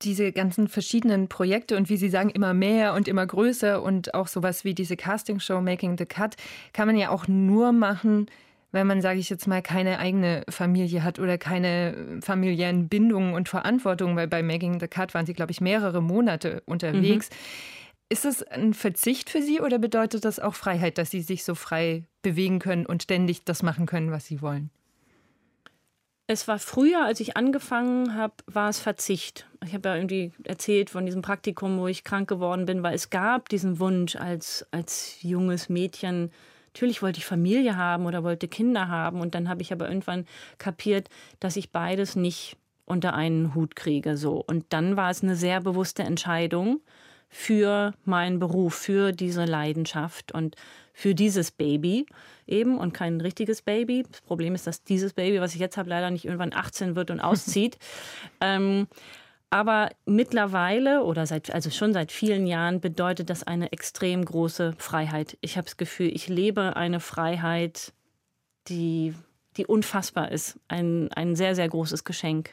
diese ganzen verschiedenen Projekte und wie Sie sagen, immer mehr und immer größer und auch sowas wie diese Castingshow Making the Cut kann man ja auch nur machen, wenn man, sage ich jetzt mal, keine eigene Familie hat oder keine familiären Bindungen und Verantwortung, weil bei Making the Cut waren Sie, glaube ich, mehrere Monate unterwegs. Mhm. Ist das ein Verzicht für Sie oder bedeutet das auch Freiheit, dass Sie sich so frei bewegen können und ständig das machen können, was Sie wollen? Es war früher, als ich angefangen habe, war es Verzicht. Ich habe ja irgendwie erzählt von diesem Praktikum, wo ich krank geworden bin, weil es gab diesen Wunsch als, als junges Mädchen, Natürlich wollte ich Familie haben oder wollte Kinder haben. Und dann habe ich aber irgendwann kapiert, dass ich beides nicht unter einen Hut kriege. So. Und dann war es eine sehr bewusste Entscheidung für meinen Beruf, für diese Leidenschaft und für dieses Baby eben und kein richtiges Baby. Das Problem ist, dass dieses Baby, was ich jetzt habe, leider nicht irgendwann 18 wird und [laughs] auszieht. ähm, aber mittlerweile oder seit, also schon seit vielen Jahren bedeutet das eine extrem große Freiheit. Ich habe das Gefühl, ich lebe eine Freiheit, die, die unfassbar ist. Ein, ein sehr, sehr großes Geschenk.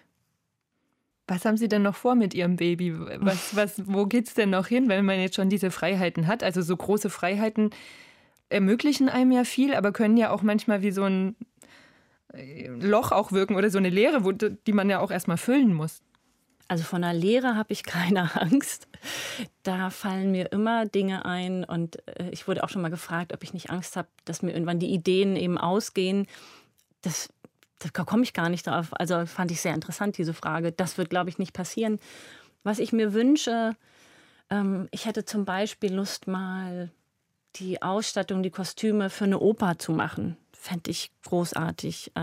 Was haben Sie denn noch vor mit Ihrem Baby? Was, was, wo geht es denn noch hin, wenn man jetzt schon diese Freiheiten hat? Also so große Freiheiten ermöglichen einem ja viel, aber können ja auch manchmal wie so ein Loch auch wirken oder so eine Leere, wo, die man ja auch erstmal füllen muss. Also von der Lehre habe ich [laughs] keine Angst. Da fallen mir immer Dinge ein und äh, ich wurde auch schon mal gefragt, ob ich nicht Angst habe, dass mir irgendwann die Ideen eben ausgehen. Das, da komme ich gar nicht drauf. Also fand ich sehr interessant, diese Frage. Das wird, glaube ich, nicht passieren. Was ich mir wünsche, ähm, ich hätte zum Beispiel Lust, mal die Ausstattung, die Kostüme für eine Oper zu machen. Fände ich großartig.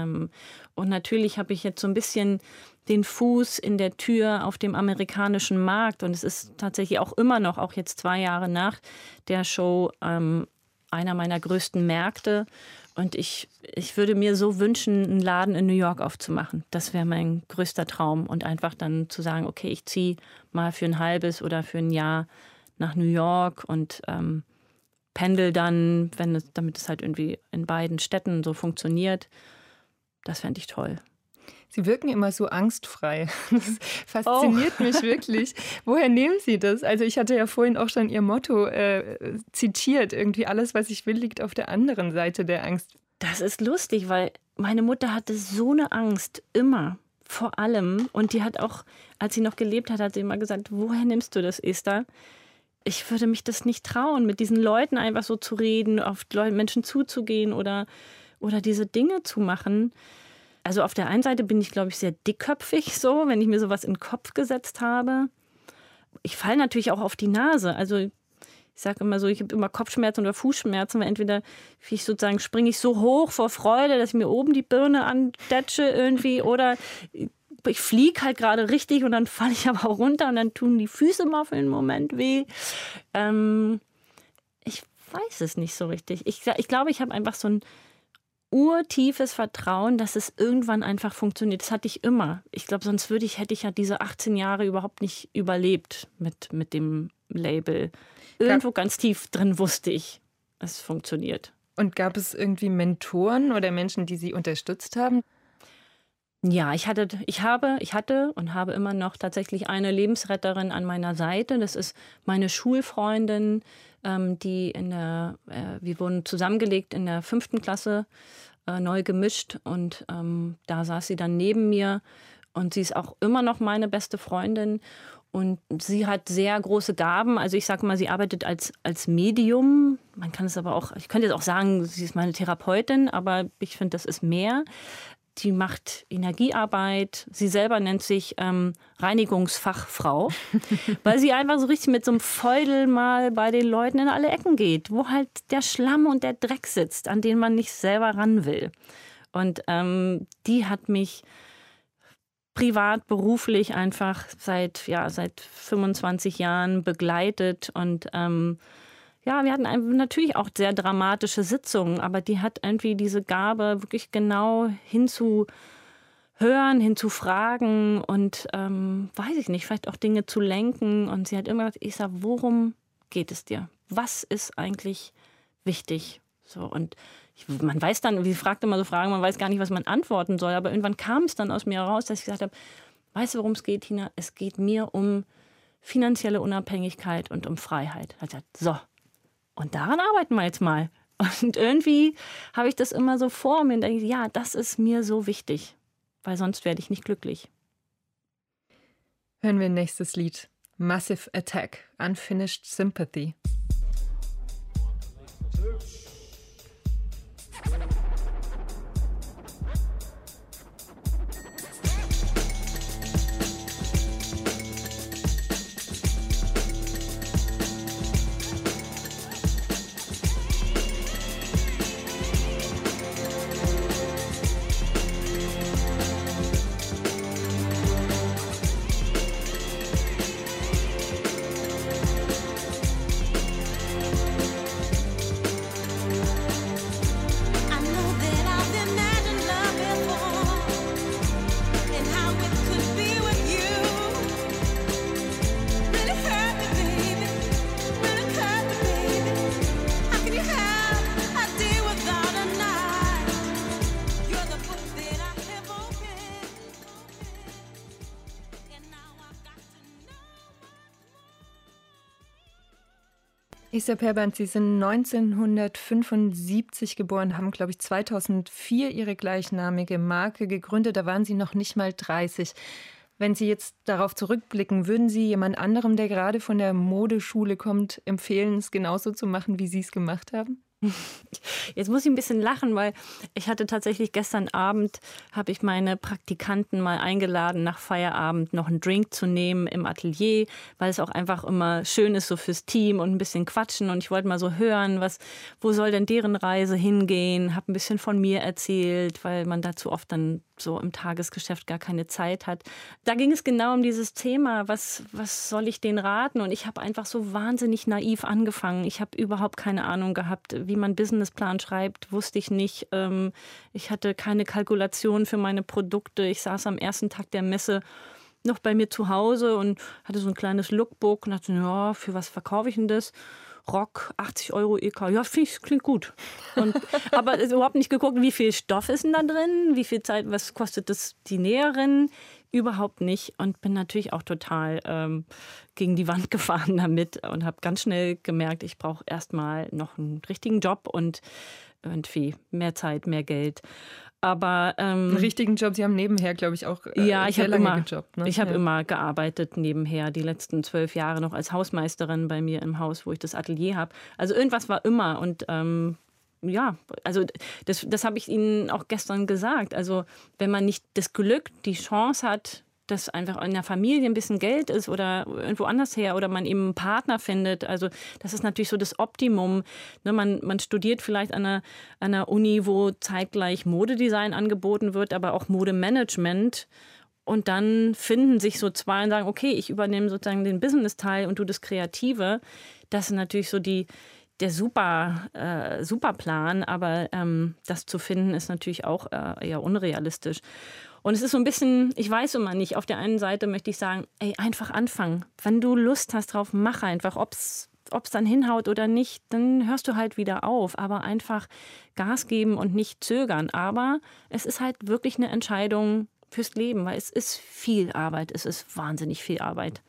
Und natürlich habe ich jetzt so ein bisschen den Fuß in der Tür auf dem amerikanischen Markt. Und es ist tatsächlich auch immer noch, auch jetzt zwei Jahre nach der Show, ähm, einer meiner größten Märkte. Und ich, ich würde mir so wünschen, einen Laden in New York aufzumachen. Das wäre mein größter Traum. Und einfach dann zu sagen, okay, ich ziehe mal für ein halbes oder für ein Jahr nach New York und ähm, pendel dann, wenn es, damit es halt irgendwie in beiden Städten so funktioniert. Das fände ich toll. Sie wirken immer so angstfrei. [laughs] Das fasziniert oh. mich wirklich. [laughs] Woher nehmen Sie das? Also ich hatte ja vorhin auch schon Ihr Motto äh, zitiert. Irgendwie alles, was ich will, liegt auf der anderen Seite der Angst. Das ist lustig, weil meine Mutter hatte so eine Angst immer vor allem. Und die hat auch, als sie noch gelebt hat, hat sie immer gesagt, woher nimmst du das, Esther? Ich würde mich das nicht trauen, mit diesen Leuten einfach so zu reden, auf Menschen zuzugehen oder, oder diese Dinge zu machen. Also auf der einen Seite bin ich, glaube ich, sehr dickköpfig so, wenn ich mir sowas in den Kopf gesetzt habe. Ich falle natürlich auch auf die Nase. Also ich sage immer so, ich habe immer Kopfschmerzen oder Fußschmerzen, weil entweder ich sozusagen springe ich so hoch vor Freude, dass ich mir oben die Birne andetsche irgendwie oder ich fliege halt gerade richtig und dann falle ich aber auch runter und dann tun die Füße mal für einen Moment weh. Ähm, ich weiß es nicht so richtig. Ich, ich glaube, ich habe einfach so ein urtiefes Vertrauen, dass es irgendwann einfach funktioniert. Das hatte ich immer. Ich glaube, sonst würde ich, hätte ich ja diese 18 Jahre überhaupt nicht überlebt mit, mit dem Label. Irgendwo ganz tief drin wusste ich, es funktioniert. Und gab es irgendwie Mentoren oder Menschen, die Sie unterstützt haben? Ja, ich hatte, ich habe, ich hatte und habe immer noch tatsächlich eine Lebensretterin an meiner Seite. Das ist meine Schulfreundin, die in der, äh, wir wurden zusammengelegt in der fünften Klasse, äh, neu gemischt und ähm, da saß sie dann neben mir und sie ist auch immer noch meine beste Freundin. Und sie hat sehr große Gaben. Also ich sage mal, sie arbeitet als, als Medium. Man kann es aber auch, ich könnte jetzt auch sagen, sie ist meine Therapeutin, aber ich finde, das ist mehr die macht Energiearbeit. Sie selber nennt sich ähm, Reinigungsfachfrau, [laughs] weil sie einfach so richtig mit so einem Feudel mal bei den Leuten in alle Ecken geht, wo halt der Schlamm und der Dreck sitzt, an den man nicht selber ran will. Und ähm, die hat mich privat, beruflich einfach seit, ja, seit 25 Jahren begleitet und ähm, ja, wir hatten natürlich auch sehr dramatische Sitzungen, aber die hat irgendwie diese Gabe, wirklich genau hinzuhören, hinzufragen und ähm, weiß ich nicht, vielleicht auch Dinge zu lenken. Und sie hat immer gesagt, Isa, worum geht es dir? Was ist eigentlich wichtig? So und ich, man weiß dann, wie fragt immer so Fragen, man weiß gar nicht, was man antworten soll. Aber irgendwann kam es dann aus mir heraus, dass ich gesagt habe, weißt du, worum es geht, Tina? Es geht mir um finanzielle Unabhängigkeit und um Freiheit. Gesagt, so, und daran arbeiten wir jetzt mal. Und irgendwie habe ich das immer so vor mir und denke, ja, das ist mir so wichtig, weil sonst werde ich nicht glücklich. Hören wir nächstes Lied. Massive Attack, Unfinished Sympathy. Isa Perband, Sie sind 1975 geboren, haben, glaube ich, 2004 Ihre gleichnamige Marke gegründet. Da waren Sie noch nicht mal 30. Wenn Sie jetzt darauf zurückblicken, würden Sie jemand anderem, der gerade von der Modeschule kommt, empfehlen, es genauso zu machen, wie Sie es gemacht haben? Jetzt muss ich ein bisschen lachen, weil ich hatte tatsächlich gestern Abend, habe ich meine Praktikanten mal eingeladen, nach Feierabend noch einen Drink zu nehmen im Atelier, weil es auch einfach immer schön ist so fürs Team und ein bisschen quatschen. Und ich wollte mal so hören, was, wo soll denn deren Reise hingehen? Habe ein bisschen von mir erzählt, weil man dazu oft dann so im Tagesgeschäft gar keine Zeit hat. Da ging es genau um dieses Thema, was, was soll ich denen raten? Und ich habe einfach so wahnsinnig naiv angefangen. Ich habe überhaupt keine Ahnung gehabt, wie man Businessplan schreibt, wusste ich nicht. Ähm, ich hatte keine Kalkulation für meine Produkte. Ich saß am ersten Tag der Messe noch bei mir zu Hause und hatte so ein kleines Lookbook und dachte, ja, für was verkaufe ich denn das? Rock, 80 Euro EK. Ja, finde ich, klingt gut. Und, [laughs] aber überhaupt nicht geguckt, wie viel Stoff ist denn da drin, wie viel Zeit, was kostet das die Näherin? Überhaupt nicht. Und bin natürlich auch total ähm, gegen die Wand [laughs] gefahren damit und habe ganz schnell gemerkt, ich brauche erstmal noch einen richtigen Job und irgendwie mehr Zeit, mehr Geld. Aber ähm, einen richtigen Job. Sie haben nebenher, glaube ich, auch äh, ja, ich sehr lange immer, gejobbt. Ne? Ich habe ja. immer gearbeitet nebenher, die letzten zwölf Jahre noch als Hausmeisterin bei mir im Haus, wo ich das Atelier habe. Also irgendwas war immer und ähm, ja, also das, das habe ich Ihnen auch gestern gesagt. Also wenn man nicht das Glück, die Chance hat, dass einfach in der Familie ein bisschen Geld ist oder irgendwo anders her oder man eben einen Partner findet. Also das ist natürlich so das Optimum. Ne, man, man studiert vielleicht an einer, einer Uni, wo zeitgleich Modedesign angeboten wird, aber auch Modemanagement. Und dann finden sich so zwei und sagen, okay, ich übernehme sozusagen den Business-Teil und du das Kreative. Das ist natürlich so die, der super, äh, super Plan, aber ähm, das zu finden ist natürlich auch äh, eher unrealistisch. Und es ist so ein bisschen, ich weiß immer nicht, auf der einen Seite möchte ich sagen, ey, einfach anfangen. Wenn du Lust hast drauf, mach einfach. Ob es dann hinhaut oder nicht, dann hörst du halt wieder auf. Aber einfach Gas geben und nicht zögern. Aber es ist halt wirklich eine Entscheidung fürs Leben, weil es ist viel Arbeit. Es ist wahnsinnig viel Arbeit.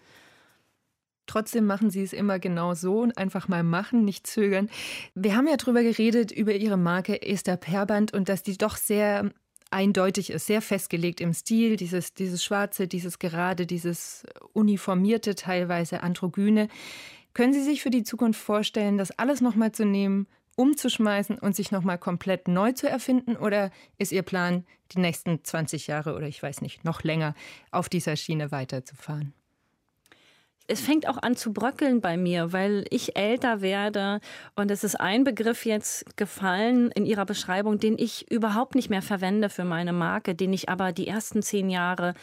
Trotzdem machen Sie es immer genau so und einfach mal machen, nicht zögern. Wir haben ja drüber geredet, über Ihre Marke Esther Perband und dass die doch sehr eindeutig ist, sehr festgelegt im Stil, dieses, dieses Schwarze, dieses Gerade, dieses Uniformierte, teilweise Androgyne. Können Sie sich für die Zukunft vorstellen, das alles nochmal zu nehmen, umzuschmeißen und sich nochmal komplett neu zu erfinden? Oder ist Ihr Plan, die nächsten 20 Jahre oder ich weiß nicht, noch länger auf dieser Schiene weiterzufahren? Es fängt auch an zu bröckeln bei mir, weil ich älter werde und es ist ein Begriff jetzt gefallen in Ihrer Beschreibung, den ich überhaupt nicht mehr verwende für meine Marke, den ich aber die ersten zehn Jahre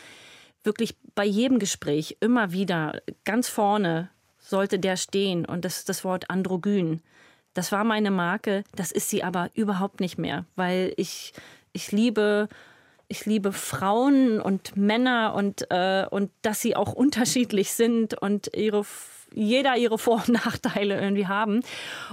wirklich bei jedem Gespräch immer wieder ganz vorne sollte der stehen und das ist das Wort androgyn. Das war meine Marke, das ist sie aber überhaupt nicht mehr, weil ich, ich liebe ich liebe Frauen und Männer und, äh, und dass sie auch unterschiedlich sind und ihre jeder ihre Vor- und [laughs] Nachteile irgendwie haben.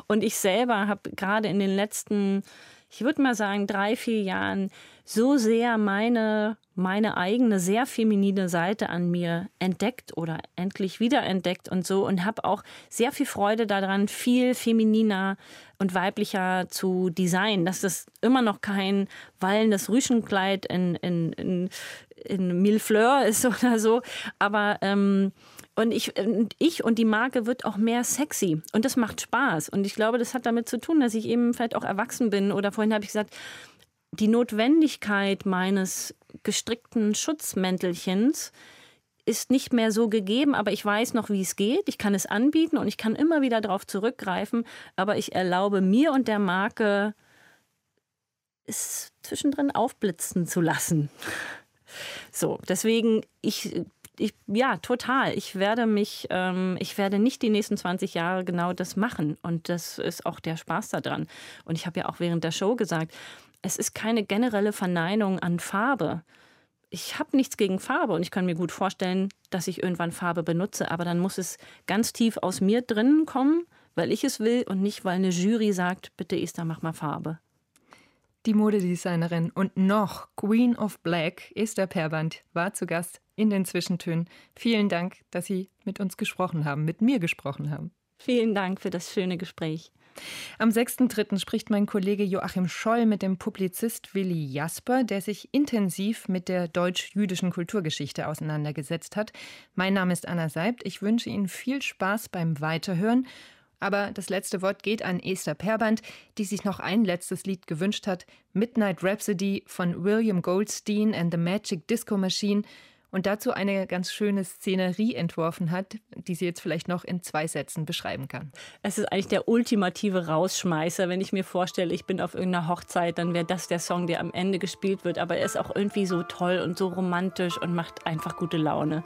Und ich selber habe gerade in den letzten, ich würde mal sagen, drei, vier Jahren so sehr meine, meine eigene sehr feminine Seite an mir entdeckt oder endlich wiederentdeckt und so und habe auch sehr viel Freude daran, viel femininer und weiblicher zu designen. Dass das immer noch kein wallendes Rüschenkleid in, in, in, in Millefleur ist [laughs] oder so, aber ähm, und ich, ich und die Marke wird auch mehr sexy. Und das macht Spaß. Und ich glaube, das hat damit zu tun, dass ich eben vielleicht auch erwachsen bin. Oder vorhin habe ich gesagt, die Notwendigkeit meines gestrickten Schutzmäntelchens ist nicht mehr so gegeben, aber ich weiß noch, wie es geht. Ich kann es anbieten und ich kann immer wieder darauf zurückgreifen, aber ich erlaube mir und der Marke, es zwischendrin aufblitzen zu lassen. So, deswegen, ich, ich, ja, total. Ich werde mich, ähm, ich werde nicht die nächsten 20 Jahre genau das machen. Und das ist auch der Spaß daran. Und ich habe ja auch während der Show gesagt, es ist keine generelle Verneinung an Farbe. Ich habe nichts gegen Farbe und ich kann mir gut vorstellen, dass ich irgendwann Farbe benutze, aber dann muss es ganz tief aus mir drinnen kommen, weil ich es will und nicht, weil eine Jury sagt, bitte Esther, mach mal Farbe. Die Modedesignerin und noch Queen of Black, Esther Perband, war zu Gast in den Zwischentönen. Vielen Dank, dass Sie mit uns gesprochen haben, mit mir gesprochen haben. Vielen Dank für das schöne Gespräch. Am 6.3. spricht mein Kollege Joachim Scholl mit dem Publizist Willi Jasper, der sich intensiv mit der deutsch-jüdischen Kulturgeschichte auseinandergesetzt hat. Mein Name ist Anna Seibt. Ich wünsche Ihnen viel Spaß beim Weiterhören. Aber das letzte Wort geht an Esther Perband, die sich noch ein letztes Lied gewünscht hat: Midnight Rhapsody von William Goldstein and the Magic Disco Machine und dazu eine ganz schöne Szenerie entworfen hat, die sie jetzt vielleicht noch in zwei Sätzen beschreiben kann. Es ist eigentlich der ultimative Rausschmeißer, wenn ich mir vorstelle, ich bin auf irgendeiner Hochzeit, dann wäre das der Song, der am Ende gespielt wird, aber er ist auch irgendwie so toll und so romantisch und macht einfach gute Laune.